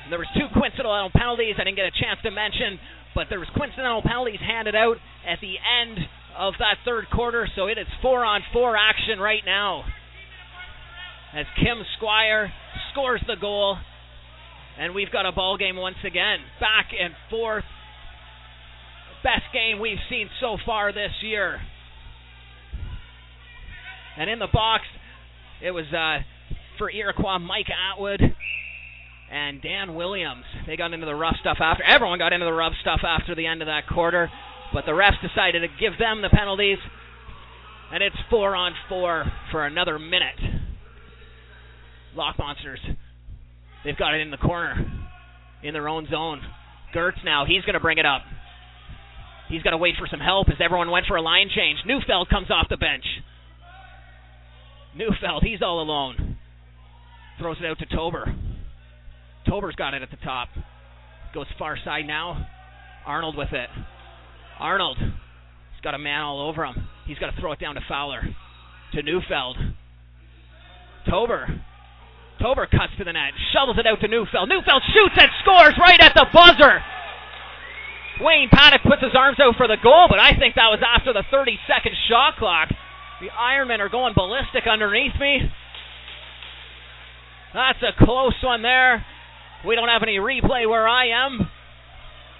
And there was two coincidental penalties I didn't get a chance to mention, but there was coincidental penalties handed out at the end of that third quarter, so it is four on four action right now. As Kim Squire scores the goal, and we've got a ball game once again. Back and forth. Best game we've seen so far this year. And in the box, it was uh, for Iroquois Mike Atwood and Dan Williams. They got into the rough stuff after. Everyone got into the rough stuff after the end of that quarter, but the refs decided to give them the penalties, and it's four on four for another minute. Lock Monsters, they've got it in the corner, in their own zone. Gertz now, he's going to bring it up. He's got to wait for some help as everyone went for a line change. Neufeld comes off the bench. Neufeld, he's all alone. Throws it out to Tober. Tober's got it at the top. Goes far side now. Arnold with it. Arnold. He's got a man all over him. He's got to throw it down to Fowler. To Neufeld. Tober. Tober cuts to the net. Shovels it out to Neufeld. Neufeld shoots and scores right at the buzzer. Wayne Paddock puts his arms out for the goal, but I think that was after the 30 second shot clock. The Ironmen are going ballistic underneath me. That's a close one there. We don't have any replay where I am.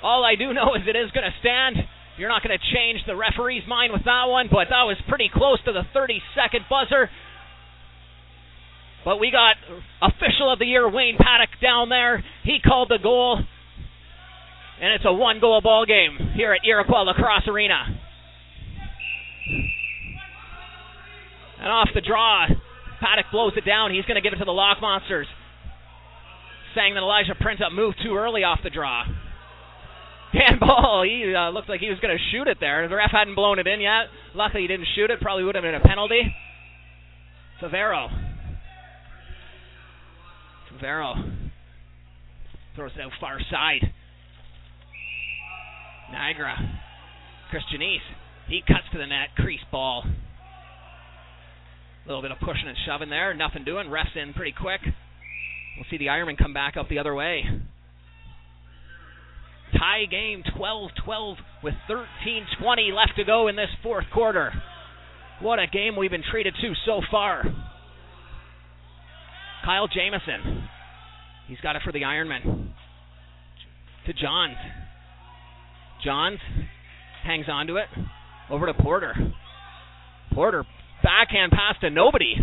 All I do know is it is going to stand. You're not going to change the referee's mind with that one, but that was pretty close to the 30 second buzzer. But we got official of the year Wayne Paddock down there. He called the goal. And it's a one goal ball game here at Iroquois Lacrosse Arena. And off the draw, Paddock blows it down. He's going to give it to the Lock Monsters saying that Elijah Printup moved too early off the draw. Handball, he uh, looked like he was going to shoot it there. The ref hadn't blown it in yet. Luckily, he didn't shoot it. Probably would have been a penalty. Favero. Favero throws it out far side. Niagara. Christianese. He cuts to the net. Crease ball. A little bit of pushing and shoving there. Nothing doing. Refs in pretty quick. We'll see the Ironman come back up the other way. Tie game 12 12 with 13 20 left to go in this fourth quarter. What a game we've been treated to so far. Kyle Jamison. He's got it for the Ironmen. To Johns. Johns hangs on to it. Over to Porter. Porter backhand pass to nobody.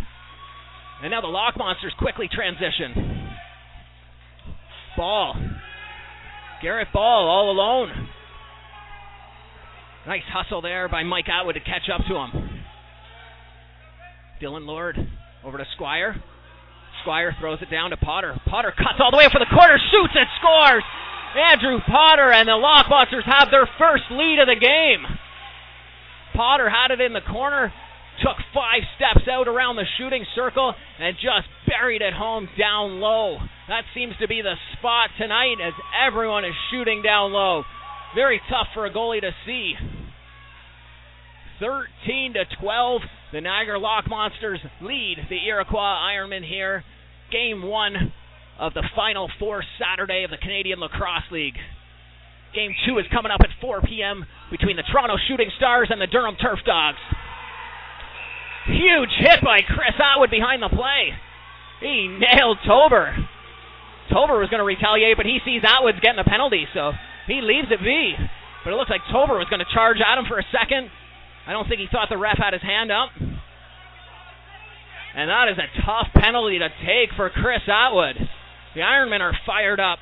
And now the Lock Monsters quickly transition. Ball. Garrett Ball all alone. Nice hustle there by Mike Atwood to catch up to him. Dylan Lord over to Squire. Squire throws it down to Potter. Potter cuts all the way up for the corner, shoots and scores. Andrew Potter and the Lock Monsters have their first lead of the game. Potter had it in the corner, took five steps out around the shooting circle and just buried it home down low. That seems to be the spot tonight as everyone is shooting down low. Very tough for a goalie to see. 13 to 12, the Niagara Lock Monsters lead the Iroquois Ironmen here. Game one of the final four Saturday of the Canadian Lacrosse League. Game two is coming up at 4 p.m. between the Toronto Shooting Stars and the Durham Turf Dogs. Huge hit by Chris Atwood behind the play. He nailed Tober. Tober was going to retaliate, but he sees Atwood's getting a penalty, so he leaves it be. But it looks like Tober was going to charge at him for a second. I don't think he thought the ref had his hand up. And that is a tough penalty to take for Chris Atwood. The Ironmen are fired up.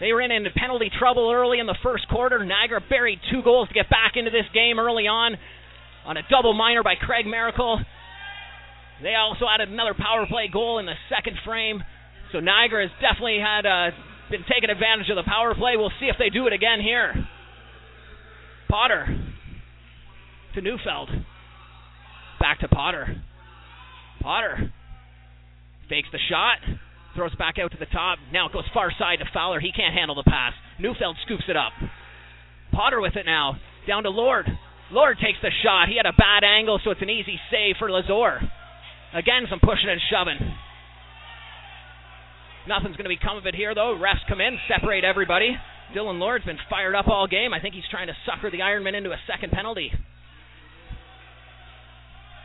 They ran into penalty trouble early in the first quarter. Niagara buried two goals to get back into this game early on on a double minor by Craig Miracle. They also added another power play goal in the second frame. So Niagara has definitely had uh, been taking advantage of the power play. We'll see if they do it again here. Potter to Neufeld. Back to Potter. Potter fakes the shot, throws back out to the top. Now it goes far side to Fowler. He can't handle the pass. Neufeld scoops it up. Potter with it now. Down to Lord. Lord takes the shot. He had a bad angle, so it's an easy save for Lazor. Again, some pushing and shoving. Nothing's going to become of it here, though. Refs come in, separate everybody. Dylan Lord's been fired up all game. I think he's trying to sucker the Ironman into a second penalty.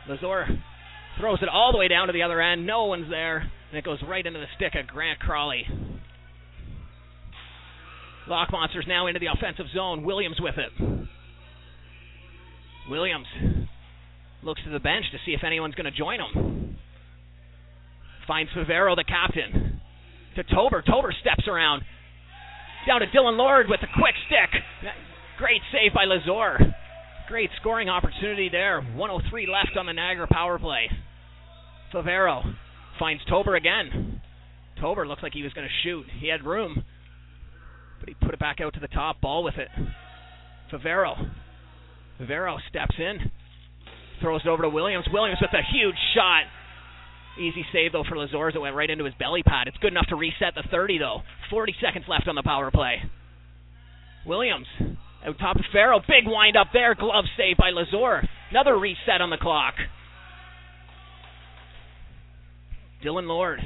Lazor throws it all the way down to the other end. No one's there. And it goes right into the stick of Grant Crawley. Lock Monsters now into the offensive zone. Williams with it. Williams looks to the bench to see if anyone's going to join him. Finds Favero, the captain. To Tober. Tober steps around. Down to Dylan Lord with a quick stick. Great save by Lazor. Great scoring opportunity there. 103 left on the Niagara power play. Favero finds Tober again. Tober looks like he was going to shoot. He had room, but he put it back out to the top. Ball with it. Favero. Favero steps in, throws it over to Williams. Williams with a huge shot. Easy save though for Lazors. It went right into his belly pad. It's good enough to reset the 30 though. 40 seconds left on the power play. Williams out top of Farrell. Big wind up there. Glove save by Lazor. Another reset on the clock. Dylan Lord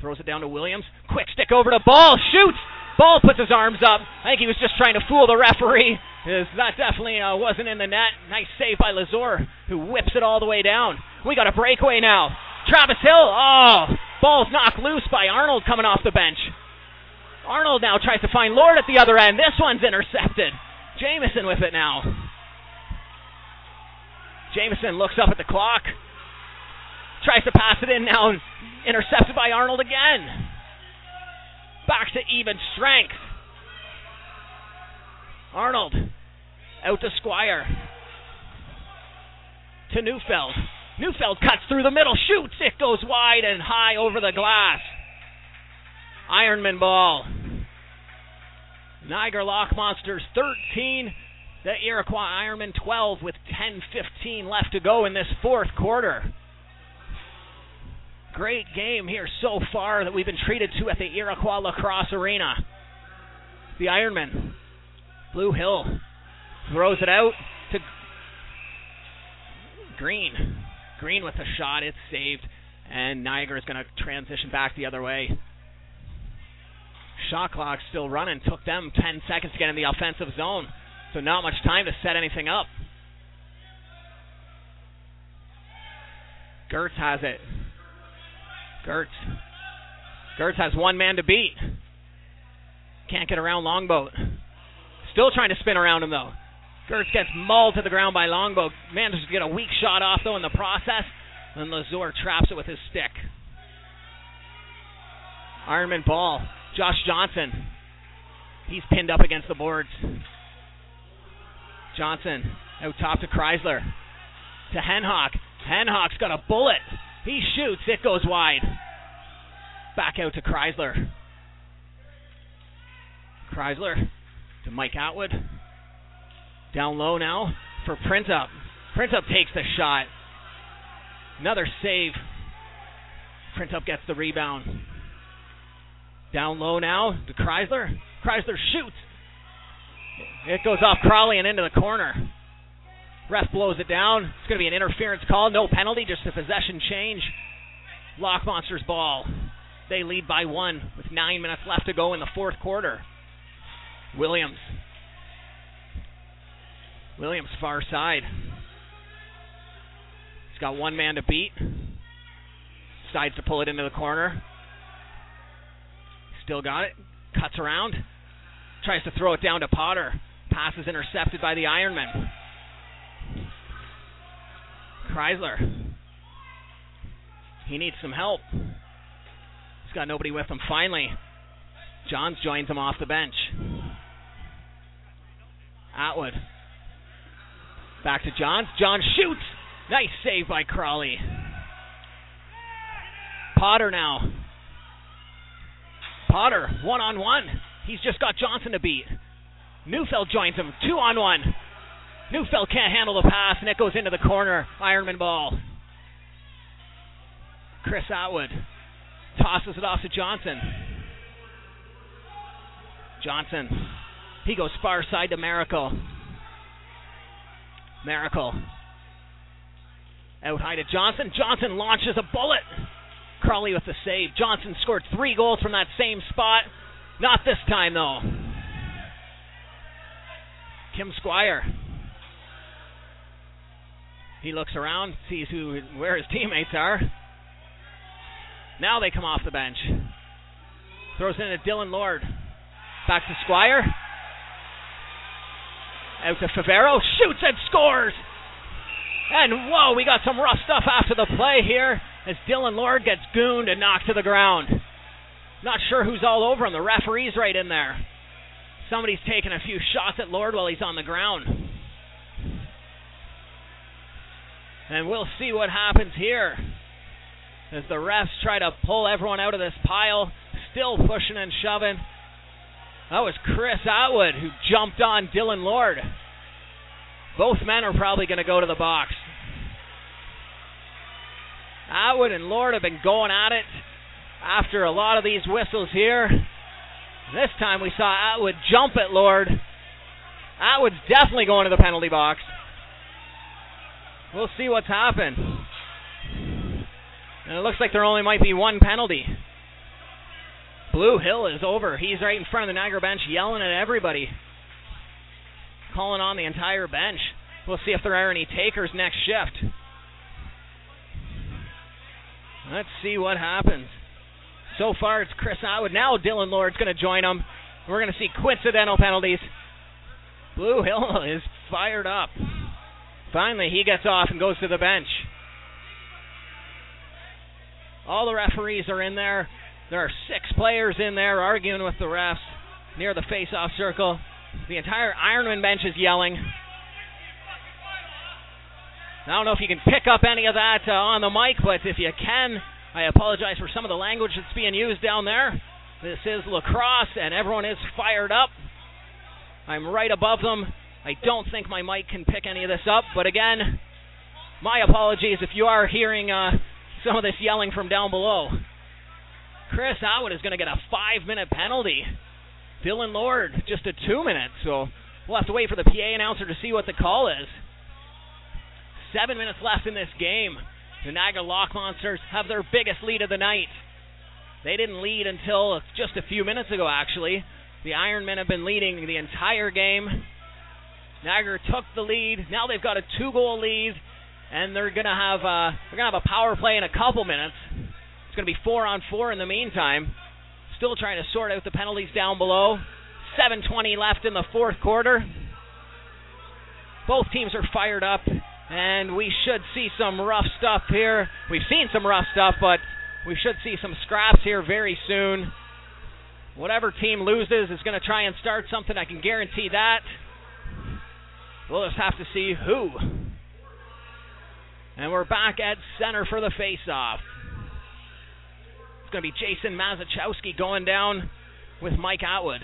throws it down to Williams. Quick stick over to Ball. Shoots. Ball puts his arms up. I think he was just trying to fool the referee. Is That definitely uh, wasn't in the net. Nice save by Lazor, who whips it all the way down. We got a breakaway now. Travis Hill. Oh, ball's knocked loose by Arnold coming off the bench. Arnold now tries to find Lord at the other end. This one's intercepted. Jamison with it now. Jamison looks up at the clock. Tries to pass it in now. Intercepted by Arnold again. Back to even strength. Arnold out to Squire. To Neufeld. Neufeld cuts through the middle, shoots. It goes wide and high over the glass. Ironman ball. Niagara Lock Monsters 13. The Iroquois Ironman 12 with 10:15 left to go in this fourth quarter. Great game here so far that we've been treated to at the Iroquois Lacrosse Arena. The Ironman, Blue Hill, throws it out to Green. Green with a shot, it's saved, and Niagara is going to transition back the other way. Shot clock still running. Took them 10 seconds to get in the offensive zone, so not much time to set anything up. Gertz has it. Gertz. Gertz has one man to beat. Can't get around Longboat. Still trying to spin around him though. Gertz gets mauled to the ground by Longboat. Manages to get a weak shot off though in the process. And Lazor traps it with his stick. Ironman ball. Josh Johnson. He's pinned up against the boards. Johnson out top to Chrysler. To Henhock. Henhock's got a bullet. He shoots. It goes wide. Back out to Chrysler. Chrysler to Mike Atwood. Down low now for Printup. Print Up takes the shot. Another save. Printup gets the rebound. Down low now to Chrysler. Chrysler shoots. It goes off Crawley and into the corner. Ref blows it down. It's going to be an interference call. No penalty, just a possession change. Lock Monsters ball. They lead by one with nine minutes left to go in the fourth quarter. Williams. Williams far side. He's got one man to beat. Decides to pull it into the corner. Still got it. Cuts around. Tries to throw it down to Potter. Pass is intercepted by the Ironman. Chrysler. He needs some help. He's got nobody with him. Finally, Johns joins him off the bench. Atwood. Back to Johns. Johns shoots. Nice save by Crawley. Potter now. Potter, one on one. He's just got Johnson to beat. Neufeld joins him, two on one. Neufeld can't handle the pass, and it goes into the corner. Ironman ball. Chris Atwood tosses it off to Johnson. Johnson. He goes far side to Miracle. Miracle. Out high to Johnson. Johnson launches a bullet. Crawley with the save. Johnson scored three goals from that same spot. Not this time, though. Kim Squire. He looks around, sees who where his teammates are. Now they come off the bench. Throws in to Dylan Lord. Back to Squire. Out to Favero. Shoots and scores. And whoa, we got some rough stuff after the play here as Dylan Lord gets gooned and knocked to the ground. Not sure who's all over him. The referee's right in there. Somebody's taking a few shots at Lord while he's on the ground. And we'll see what happens here as the refs try to pull everyone out of this pile, still pushing and shoving. That was Chris Atwood who jumped on Dylan Lord. Both men are probably going to go to the box. Atwood and Lord have been going at it after a lot of these whistles here. This time we saw Atwood jump at Lord. Atwood's definitely going to the penalty box. We'll see what's happened. And it looks like there only might be one penalty. Blue Hill is over. He's right in front of the Niagara bench yelling at everybody. Calling on the entire bench. We'll see if there are any takers next shift. Let's see what happens. So far, it's Chris Atwood. Now Dylan Lord's going to join him. We're going to see coincidental penalties. Blue Hill is fired up. Finally, he gets off and goes to the bench. All the referees are in there. There are six players in there arguing with the refs near the face-off circle. The entire Ironman bench is yelling. I don't know if you can pick up any of that uh, on the mic, but if you can, I apologize for some of the language that's being used down there. This is lacrosse, and everyone is fired up. I'm right above them. I don't think my mic can pick any of this up, but again, my apologies if you are hearing uh, some of this yelling from down below. Chris Atwood is going to get a five minute penalty. Dylan Lord, just a two minute, so we'll have to wait for the PA announcer to see what the call is. Seven minutes left in this game. The Niagara Lock Monsters have their biggest lead of the night. They didn't lead until just a few minutes ago, actually. The Ironmen have been leading the entire game. Niagara took the lead. Now they've got a two-goal lead, and they're gonna have uh, they're gonna have a power play in a couple minutes. It's gonna be four on four in the meantime. Still trying to sort out the penalties down below. 7:20 left in the fourth quarter. Both teams are fired up, and we should see some rough stuff here. We've seen some rough stuff, but we should see some scraps here very soon. Whatever team loses is going to try and start something. I can guarantee that. We'll just have to see who. And we're back at center for the face-off. It's going to be Jason Mazachowski going down with Mike Atwood.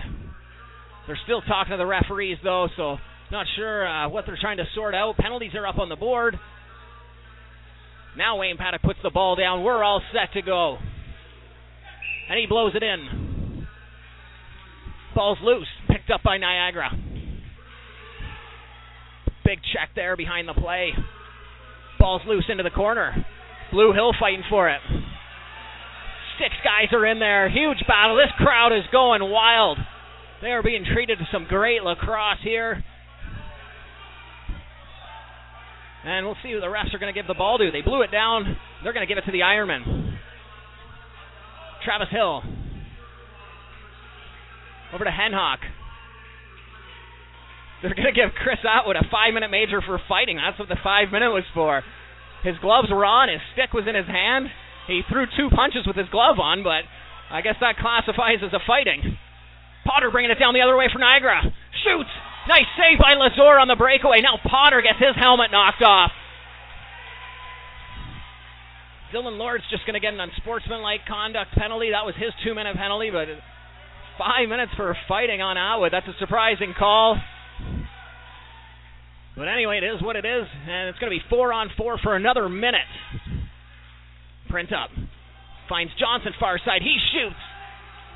They're still talking to the referees, though, so not sure uh, what they're trying to sort out. Penalties are up on the board. Now Wayne Paddock puts the ball down. We're all set to go. And he blows it in. Ball's loose. Picked up by Niagara. Big check there behind the play. Ball's loose into the corner. Blue Hill fighting for it. Six guys are in there. Huge battle. This crowd is going wild. They are being treated to some great lacrosse here. And we'll see who the refs are going to give the ball to. They blew it down. They're going to give it to the Ironman. Travis Hill. Over to Henhock. They're going to give Chris Atwood a five minute major for fighting. That's what the five minute was for. His gloves were on, his stick was in his hand. He threw two punches with his glove on, but I guess that classifies as a fighting. Potter bringing it down the other way for Niagara. Shoots! Nice save by Lazor on the breakaway. Now Potter gets his helmet knocked off. Dylan Lord's just going to get an unsportsmanlike conduct penalty. That was his two minute penalty, but five minutes for fighting on Atwood. That's a surprising call. But anyway, it is what it is, and it's going to be four on four for another minute. Printup finds Johnson far side. He shoots.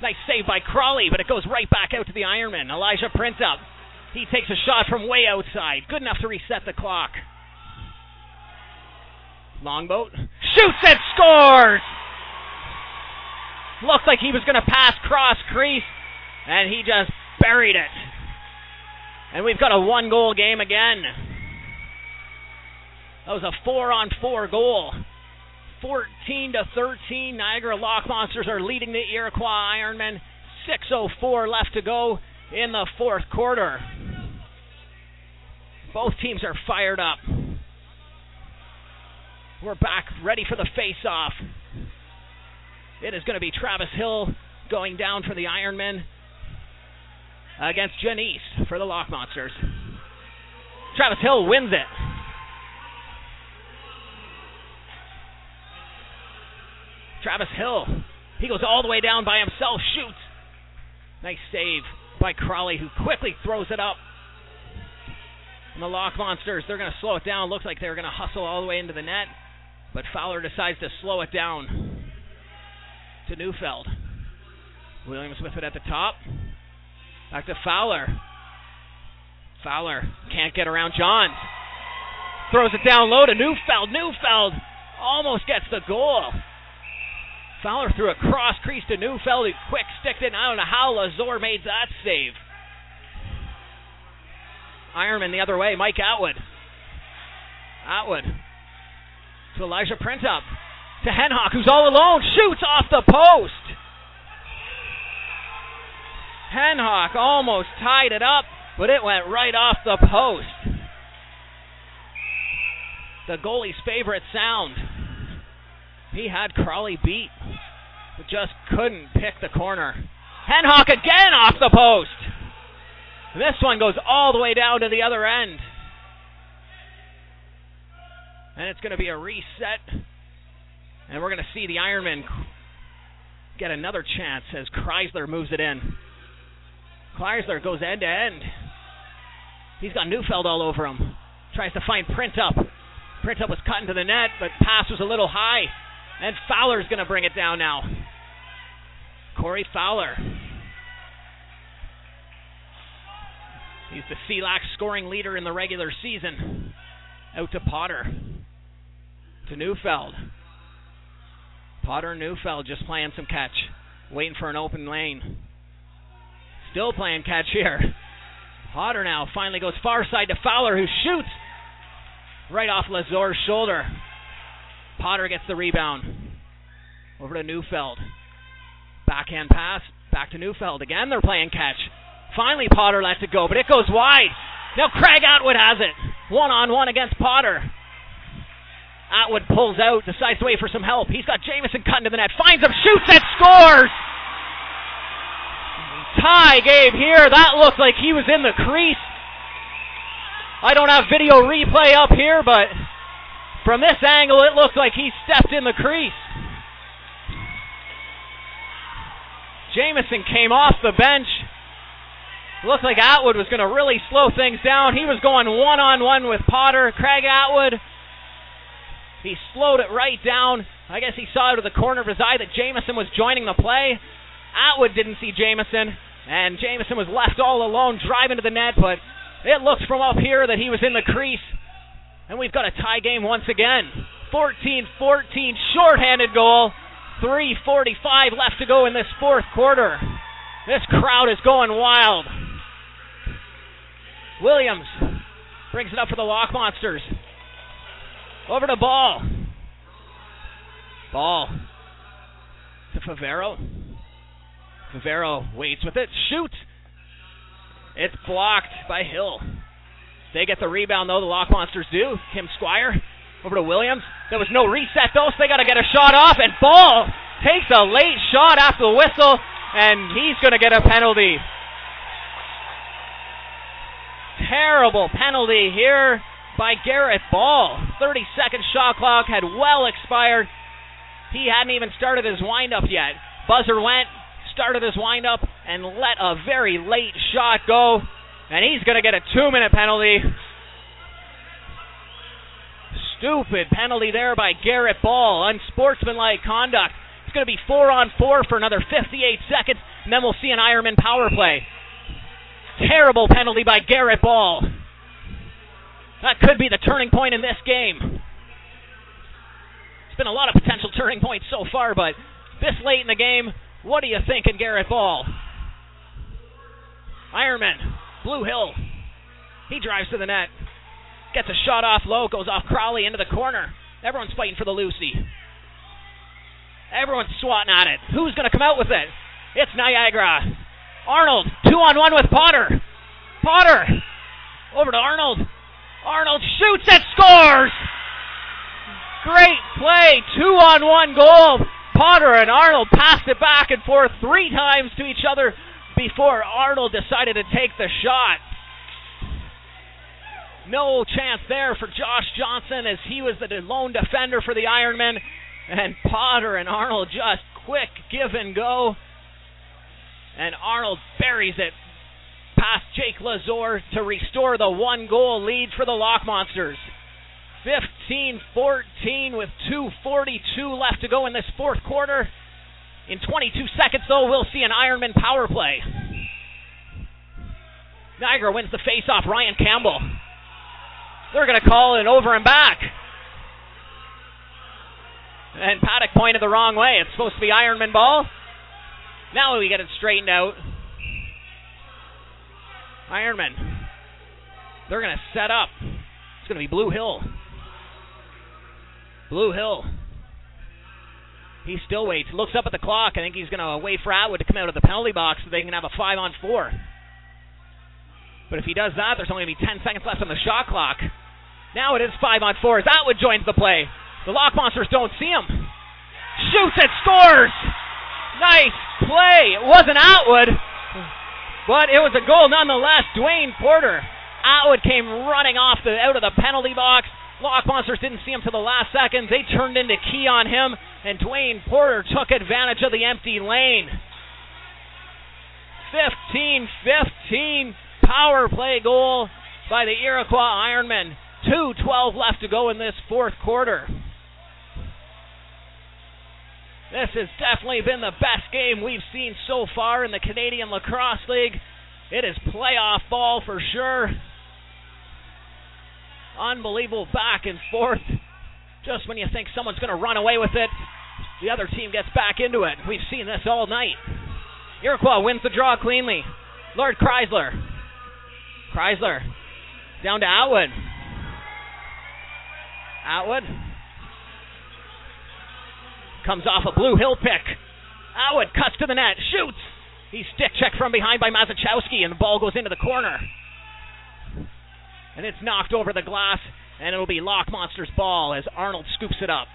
Nice save by Crawley, but it goes right back out to the Ironman. Elijah Printup. He takes a shot from way outside. Good enough to reset the clock. Longboat shoots and scores! Looked like he was going to pass cross crease, and he just buried it. And we've got a one goal game again. That was a four on four goal. 14 to 13. Niagara Lock Monsters are leading the Iroquois Ironmen. 6.04 left to go in the fourth quarter. Both teams are fired up. We're back ready for the face off. It is going to be Travis Hill going down for the Ironmen against Janice for the Lock Monsters. Travis Hill wins it. Travis Hill, he goes all the way down by himself, shoots. Nice save by Crawley, who quickly throws it up. And the Lock Monsters, they're going to slow it down. Looks like they're going to hustle all the way into the net. But Fowler decides to slow it down to Neufeld. Williams with it at the top. Back to Fowler. Fowler can't get around Johns. Throws it down low to Neufeld. Neufeld almost gets the goal. Fowler threw a cross crease to Neufeld. He quick sticked it. I don't know how Lazor made that save. Ironman the other way. Mike Atwood. Atwood to Elijah Printup. To Henhock, who's all alone. Shoots off the post. Henhock almost tied it up, but it went right off the post. The goalie's favorite sound. He had Crawley beat, but just couldn't pick the corner. Henhock again off the post. This one goes all the way down to the other end. And it's going to be a reset. And we're going to see the Ironman get another chance as Chrysler moves it in. Chrysler goes end to end. He's got Neufeld all over him. Tries to find Printup. Print up was cut into the net, but pass was a little high. And Fowler's going to bring it down now. Corey Fowler. He's the CLAC scoring leader in the regular season. Out to Potter. To Neufeld. Potter Neufeld just playing some catch. Waiting for an open lane. Still playing catch here. Potter now finally goes far side to Fowler who shoots right off Lazor's shoulder. Potter gets the rebound. Over to Neufeld. Backhand pass. Back to Neufeld. Again, they're playing catch. Finally, Potter lets it go, but it goes wide. Now Craig Atwood has it. One on one against Potter. Atwood pulls out, decides to wait for some help. He's got Jamison cutting to the net. Finds him, shoots, and scores! Tie game here. That looked like he was in the crease. I don't have video replay up here, but from this angle, it looked like he stepped in the crease. Jamison came off the bench. Looked like Atwood was going to really slow things down. He was going one on one with Potter. Craig Atwood. He slowed it right down. I guess he saw out of the corner of his eye that Jamison was joining the play. Atwood didn't see Jamison, and Jamison was left all alone driving to the net, but it looks from up here that he was in the crease. And we've got a tie game once again. 14 14, shorthanded goal. 3.45 left to go in this fourth quarter. This crowd is going wild. Williams brings it up for the Lock Monsters. Over to Ball. Ball to Favero. Favero waits with it, Shoot! It's blocked by Hill. They get the rebound though, the Lock Monsters do. Kim Squire over to Williams. There was no reset though, so they got to get a shot off. And Ball takes a late shot after the whistle, and he's going to get a penalty. Terrible penalty here by Garrett Ball. 30 second shot clock had well expired. He hadn't even started his windup yet. Buzzer went, started his windup, and let a very late shot go. And he's going to get a two minute penalty. stupid penalty there by Garrett Ball. Unsportsmanlike conduct. It's going to be four on four for another 58 seconds, and then we'll see an Ironman power play. Terrible penalty by Garrett Ball. That could be the turning point in this game. It's been a lot of potential turning points so far, but this late in the game, what are you thinking, Garrett Ball? Ironman, Blue Hill. He drives to the net. Gets a shot off low, goes off Crawley into the corner. Everyone's fighting for the Lucy. Everyone's swatting at it. Who's going to come out with it? It's Niagara. Arnold, two on one with Potter. Potter, over to Arnold. Arnold shoots and scores! Great play, two on one goal. Potter and Arnold passed it back and forth three times to each other before Arnold decided to take the shot. No chance there for Josh Johnson as he was the lone defender for the Ironmen. And Potter and Arnold just quick give and go. And Arnold buries it past Jake Lazor to restore the one goal lead for the Lock Monsters. 15 14 with 2.42 left to go in this fourth quarter. In 22 seconds, though, we'll see an Ironman power play. Niagara wins the face-off. Ryan Campbell. They're going to call it over and back. And Paddock pointed the wrong way. It's supposed to be Ironman ball. Now we get it straightened out. Ironman. They're going to set up. It's going to be Blue Hill. Blue Hill. He still waits. Looks up at the clock. I think he's going to wait for Atwood to come out of the penalty box so they can have a five on four. But if he does that, there's only going to be 10 seconds left on the shot clock. Now it is five on four as Atwood joins the play. The Lock Monsters don't see him. Shoots and scores! Nice play. It wasn't Atwood, but it was a goal nonetheless. Dwayne Porter. Atwood came running off the out of the penalty box. Lock Monsters didn't see him to the last second. They turned into key on him, and Dwayne Porter took advantage of the empty lane. 15 15 power play goal by the Iroquois Ironmen. 2.12 left to go in this fourth quarter. This has definitely been the best game we've seen so far in the Canadian Lacrosse League. It is playoff ball for sure. Unbelievable back and forth. Just when you think someone's going to run away with it, the other team gets back into it. We've seen this all night. Iroquois wins the draw cleanly. Lord Chrysler. Chrysler down to Atwood. Atwood comes off a Blue Hill pick. Atwood cuts to the net, shoots. He's stick checked from behind by Mazachowski, and the ball goes into the corner and it's knocked over the glass, and it'll be Lock Monster's ball as Arnold scoops it up.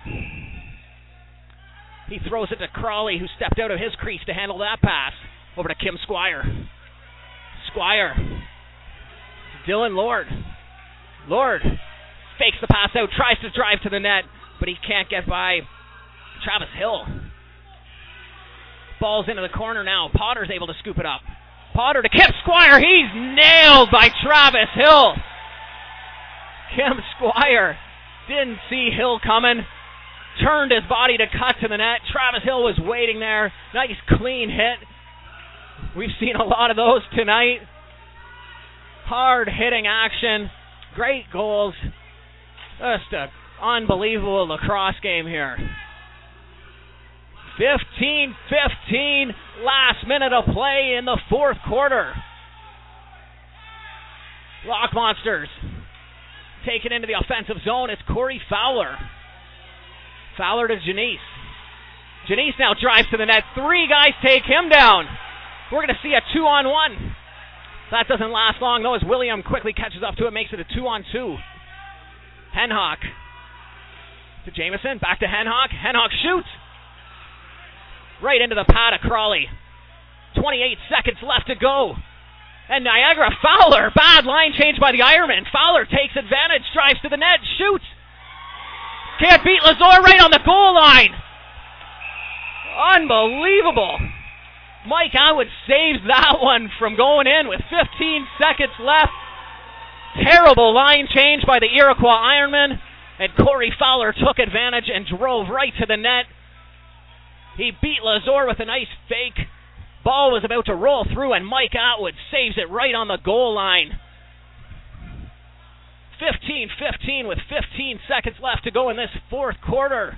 He throws it to Crawley, who stepped out of his crease to handle that pass. Over to Kim Squire. Squire. Dylan Lord. Lord fakes the pass out, tries to drive to the net, but he can't get by Travis Hill. Ball's into the corner now. Potter's able to scoop it up. Potter to Kim Squire. He's nailed by Travis Hill. Kim Squire didn't see Hill coming. Turned his body to cut to the net. Travis Hill was waiting there. Nice clean hit. We've seen a lot of those tonight. Hard hitting action. Great goals. Just an unbelievable lacrosse game here. 15 15, last minute of play in the fourth quarter. Lock Monsters taken into the offensive zone. It's Corey Fowler. Fowler to Janice. Janice now drives to the net. Three guys take him down. We're going to see a two on one. That doesn't last long though, as William quickly catches up to it, makes it a two on two. Henhock to Jamison, back to Henhock. Henhock shoots right into the pad of Crawley. 28 seconds left to go. And Niagara Fowler, bad line change by the Ironman. Fowler takes advantage, drives to the net, shoots. Can't beat Lazor right on the goal line. Unbelievable. Mike Atwood saves that one from going in with 15 seconds left. Terrible line change by the Iroquois Ironman. and Corey Fowler took advantage and drove right to the net. He beat Lazor with a nice fake. Ball was about to roll through, and Mike Atwood saves it right on the goal line. 15 15 with 15 seconds left to go in this fourth quarter.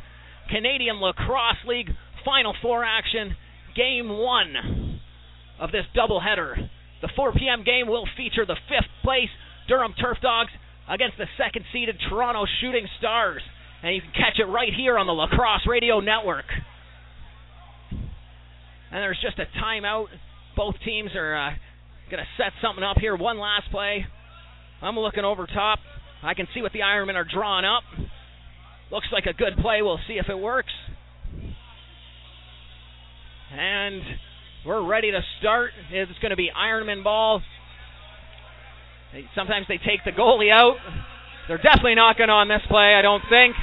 Canadian Lacrosse League Final Four action, game one of this doubleheader. The 4 p.m. game will feature the fifth place Durham Turf Dogs against the second seeded Toronto Shooting Stars. And you can catch it right here on the Lacrosse Radio Network. And there's just a timeout. Both teams are uh, going to set something up here. One last play. I'm looking over top. I can see what the Ironmen are drawing up. Looks like a good play. We'll see if it works. And we're ready to start. It's going to be Ironman ball. Sometimes they take the goalie out. They're definitely not going to on this play, I don't think.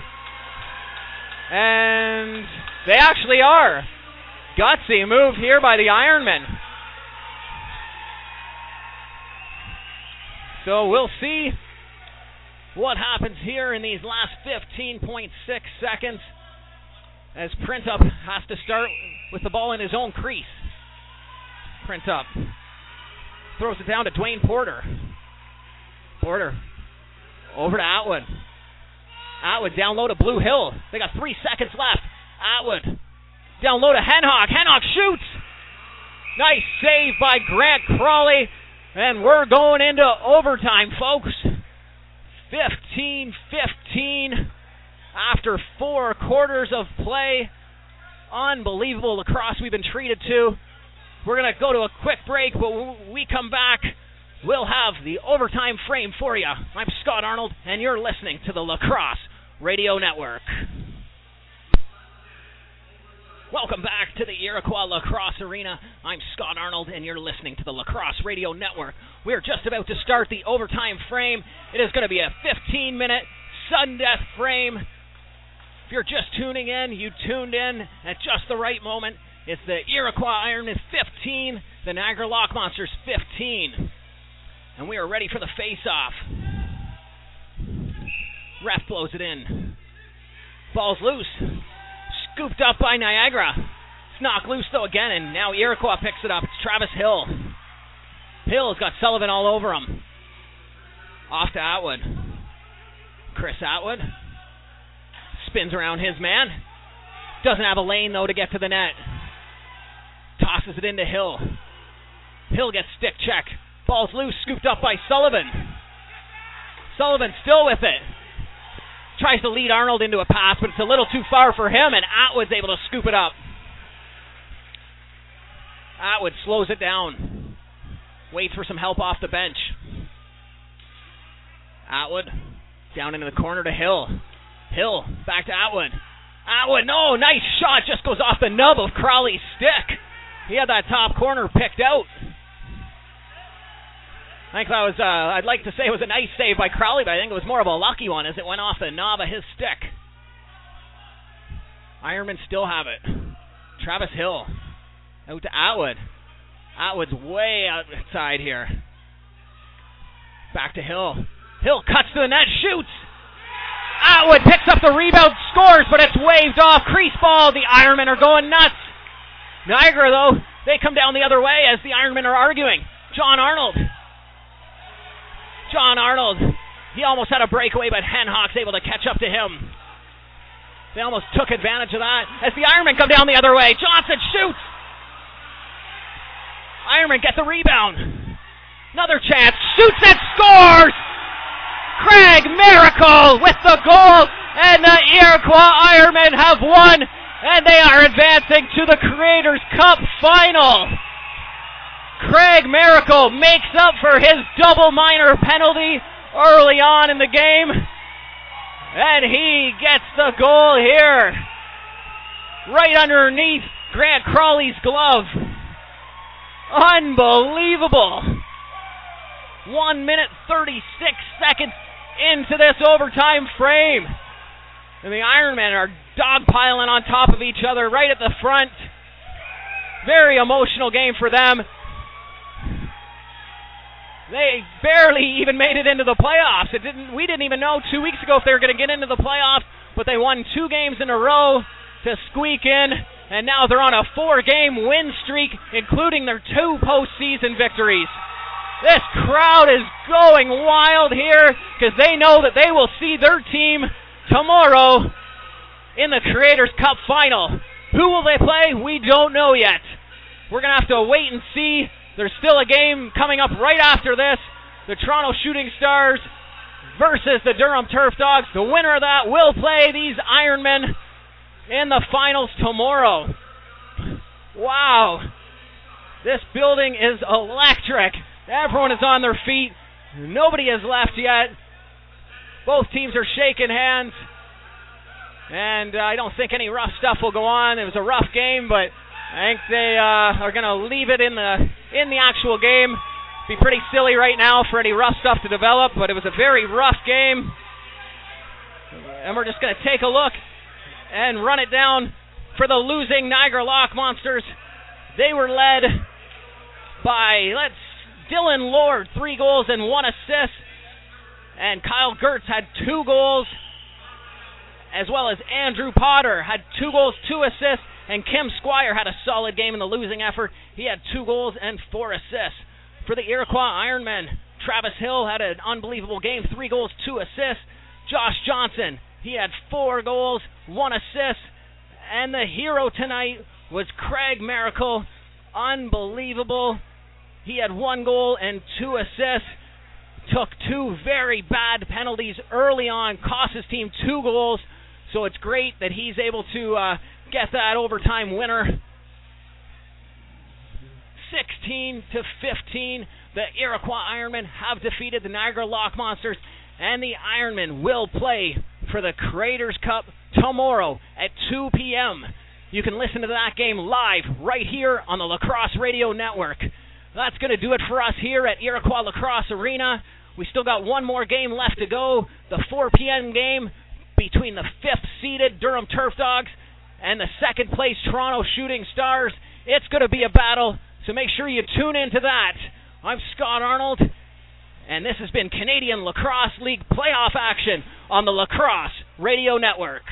And they actually are. Gutsy move here by the Ironmen. So we'll see what happens here in these last 15.6 seconds as Printup has to start with the ball in his own crease. Printup throws it down to Dwayne Porter. Porter over to Atwood. Atwood down low to Blue Hill. They got three seconds left. Atwood down low to Henhock. Henhock shoots. Nice save by Grant Crawley. And we're going into overtime, folks. 15 15 after four quarters of play. Unbelievable lacrosse we've been treated to. We're going to go to a quick break, but when we come back, we'll have the overtime frame for you. I'm Scot Arnold, and you're listening to the Lacrosse Radio Network. Welcome back to the Iroquois Lacrosse Arena. I'm Scot Arnold, and you're listening to the Lacrosse Radio Network. We're just about to start the overtime frame. It is going to be a 15 minute sudden death frame. If you're just tuning in, you tuned in at just the right moment. It's the Iroquois Ironmen 15, the Niagara Lock Monsters 15. And we are ready for the face off. Ref blows it in. Ball's loose. Scooped up by Niagara. It's knocked loose though again, and now Iroquois picks it up. It's Travis Hill. Hill's got Sullivan all over him. Off to Atwood. Chris Atwood spins around his man. Doesn't have a lane though to get to the net. Tosses it into Hill. Hill gets stick check. Ball's loose, scooped up by Sullivan. Sullivan still with it. Tries to lead Arnold into a pass, but it's a little too far for him, and Atwood's able to scoop it up. Atwood slows it down. Waits for some help off the bench. Atwood down into the corner to Hill. Hill back to Atwood. Atwood, no, nice shot, just goes off the nub of Crawley's stick. He had that top corner picked out. I think that was, uh, I'd like to say it was a nice save by Crawley, but I think it was more of a lucky one as it went off the knob of his stick. Ironmen still have it. Travis Hill out to Atwood. Atwood's way outside here. Back to Hill. Hill cuts to the net, shoots. Atwood picks up the rebound, scores, but it's waved off. Crease ball. The Ironmen are going nuts. Niagara, though, they come down the other way as the Ironmen are arguing. John Arnold. John Arnold. He almost had a breakaway, but Henhock's able to catch up to him. They almost took advantage of that as the Ironmen come down the other way. Johnson shoots. Ironmen get the rebound. Another chance. Shoots and scores. Craig Miracle with the goal, and the Iroquois Ironmen have won and they are advancing to the Creators Cup final. Craig Miracle makes up for his double minor penalty early on in the game, and he gets the goal here, right underneath Grant Crawley's glove. Unbelievable. One minute 36 seconds into this overtime frame. And the Ironmen are dogpiling on top of each other right at the front. Very emotional game for them. They barely even made it into the playoffs. It didn't. We didn't even know two weeks ago if they were going to get into the playoffs, but they won two games in a row to squeak in, and now they're on a four-game win streak, including their two postseason victories. This crowd is going wild here because they know that they will see their team tomorrow in the Creators Cup final. Who will they play? We don't know yet. We're going to have to wait and see. There's still a game coming up right after this. The Toronto Shooting Stars versus the Durham Turf Dogs. The winner of that will play these Ironmen in the finals tomorrow. Wow. This building is electric. Everyone is on their feet. Nobody has left yet. Both teams are shaking hands. And uh, I don't think any rough stuff will go on. It was a rough game, but I think they uh, are going to leave it in the in the actual game. Be pretty silly right now for any rough stuff to develop, but it was a very rough game. And we're just going to take a look and run it down for the losing Niagara Lock Monsters. They were led by let's Dylan Lord, three goals and one assist. And Kyle Gertz had two goals, as well as Andrew Potter had two goals, two assists. And Kim Squire had a solid game in the losing effort. He had two goals and four assists. For the Iroquois Ironmen, Travis Hill had an unbelievable game, three goals, two assists. Josh Johnson, he had four goals, one assist. And the hero tonight was Craig Miracle. Unbelievable. He had one goal and two assists. Took two very bad penalties early on, cost his team two goals. So it's great that he's able to uh, get that overtime winner. 16 to 15, the Iroquois Ironmen have defeated the Niagara Lock Monsters, and the Ironmen will play for the Creators Cup tomorrow at 2 p.m. You can listen to that game live right here on the Lacrosse Radio Network. That's going to do it for us here at Iroquois Lacrosse Arena. We still got one more game left to go. The 4 p.m. game between the fifth seeded Durham Turf Dogs and the second place Toronto Shooting Stars. It's going to be a battle, so make sure you tune into that. I'm Scot Arnold, and this has been Canadian Lacrosse League playoff action on the Lacrosse Radio Network.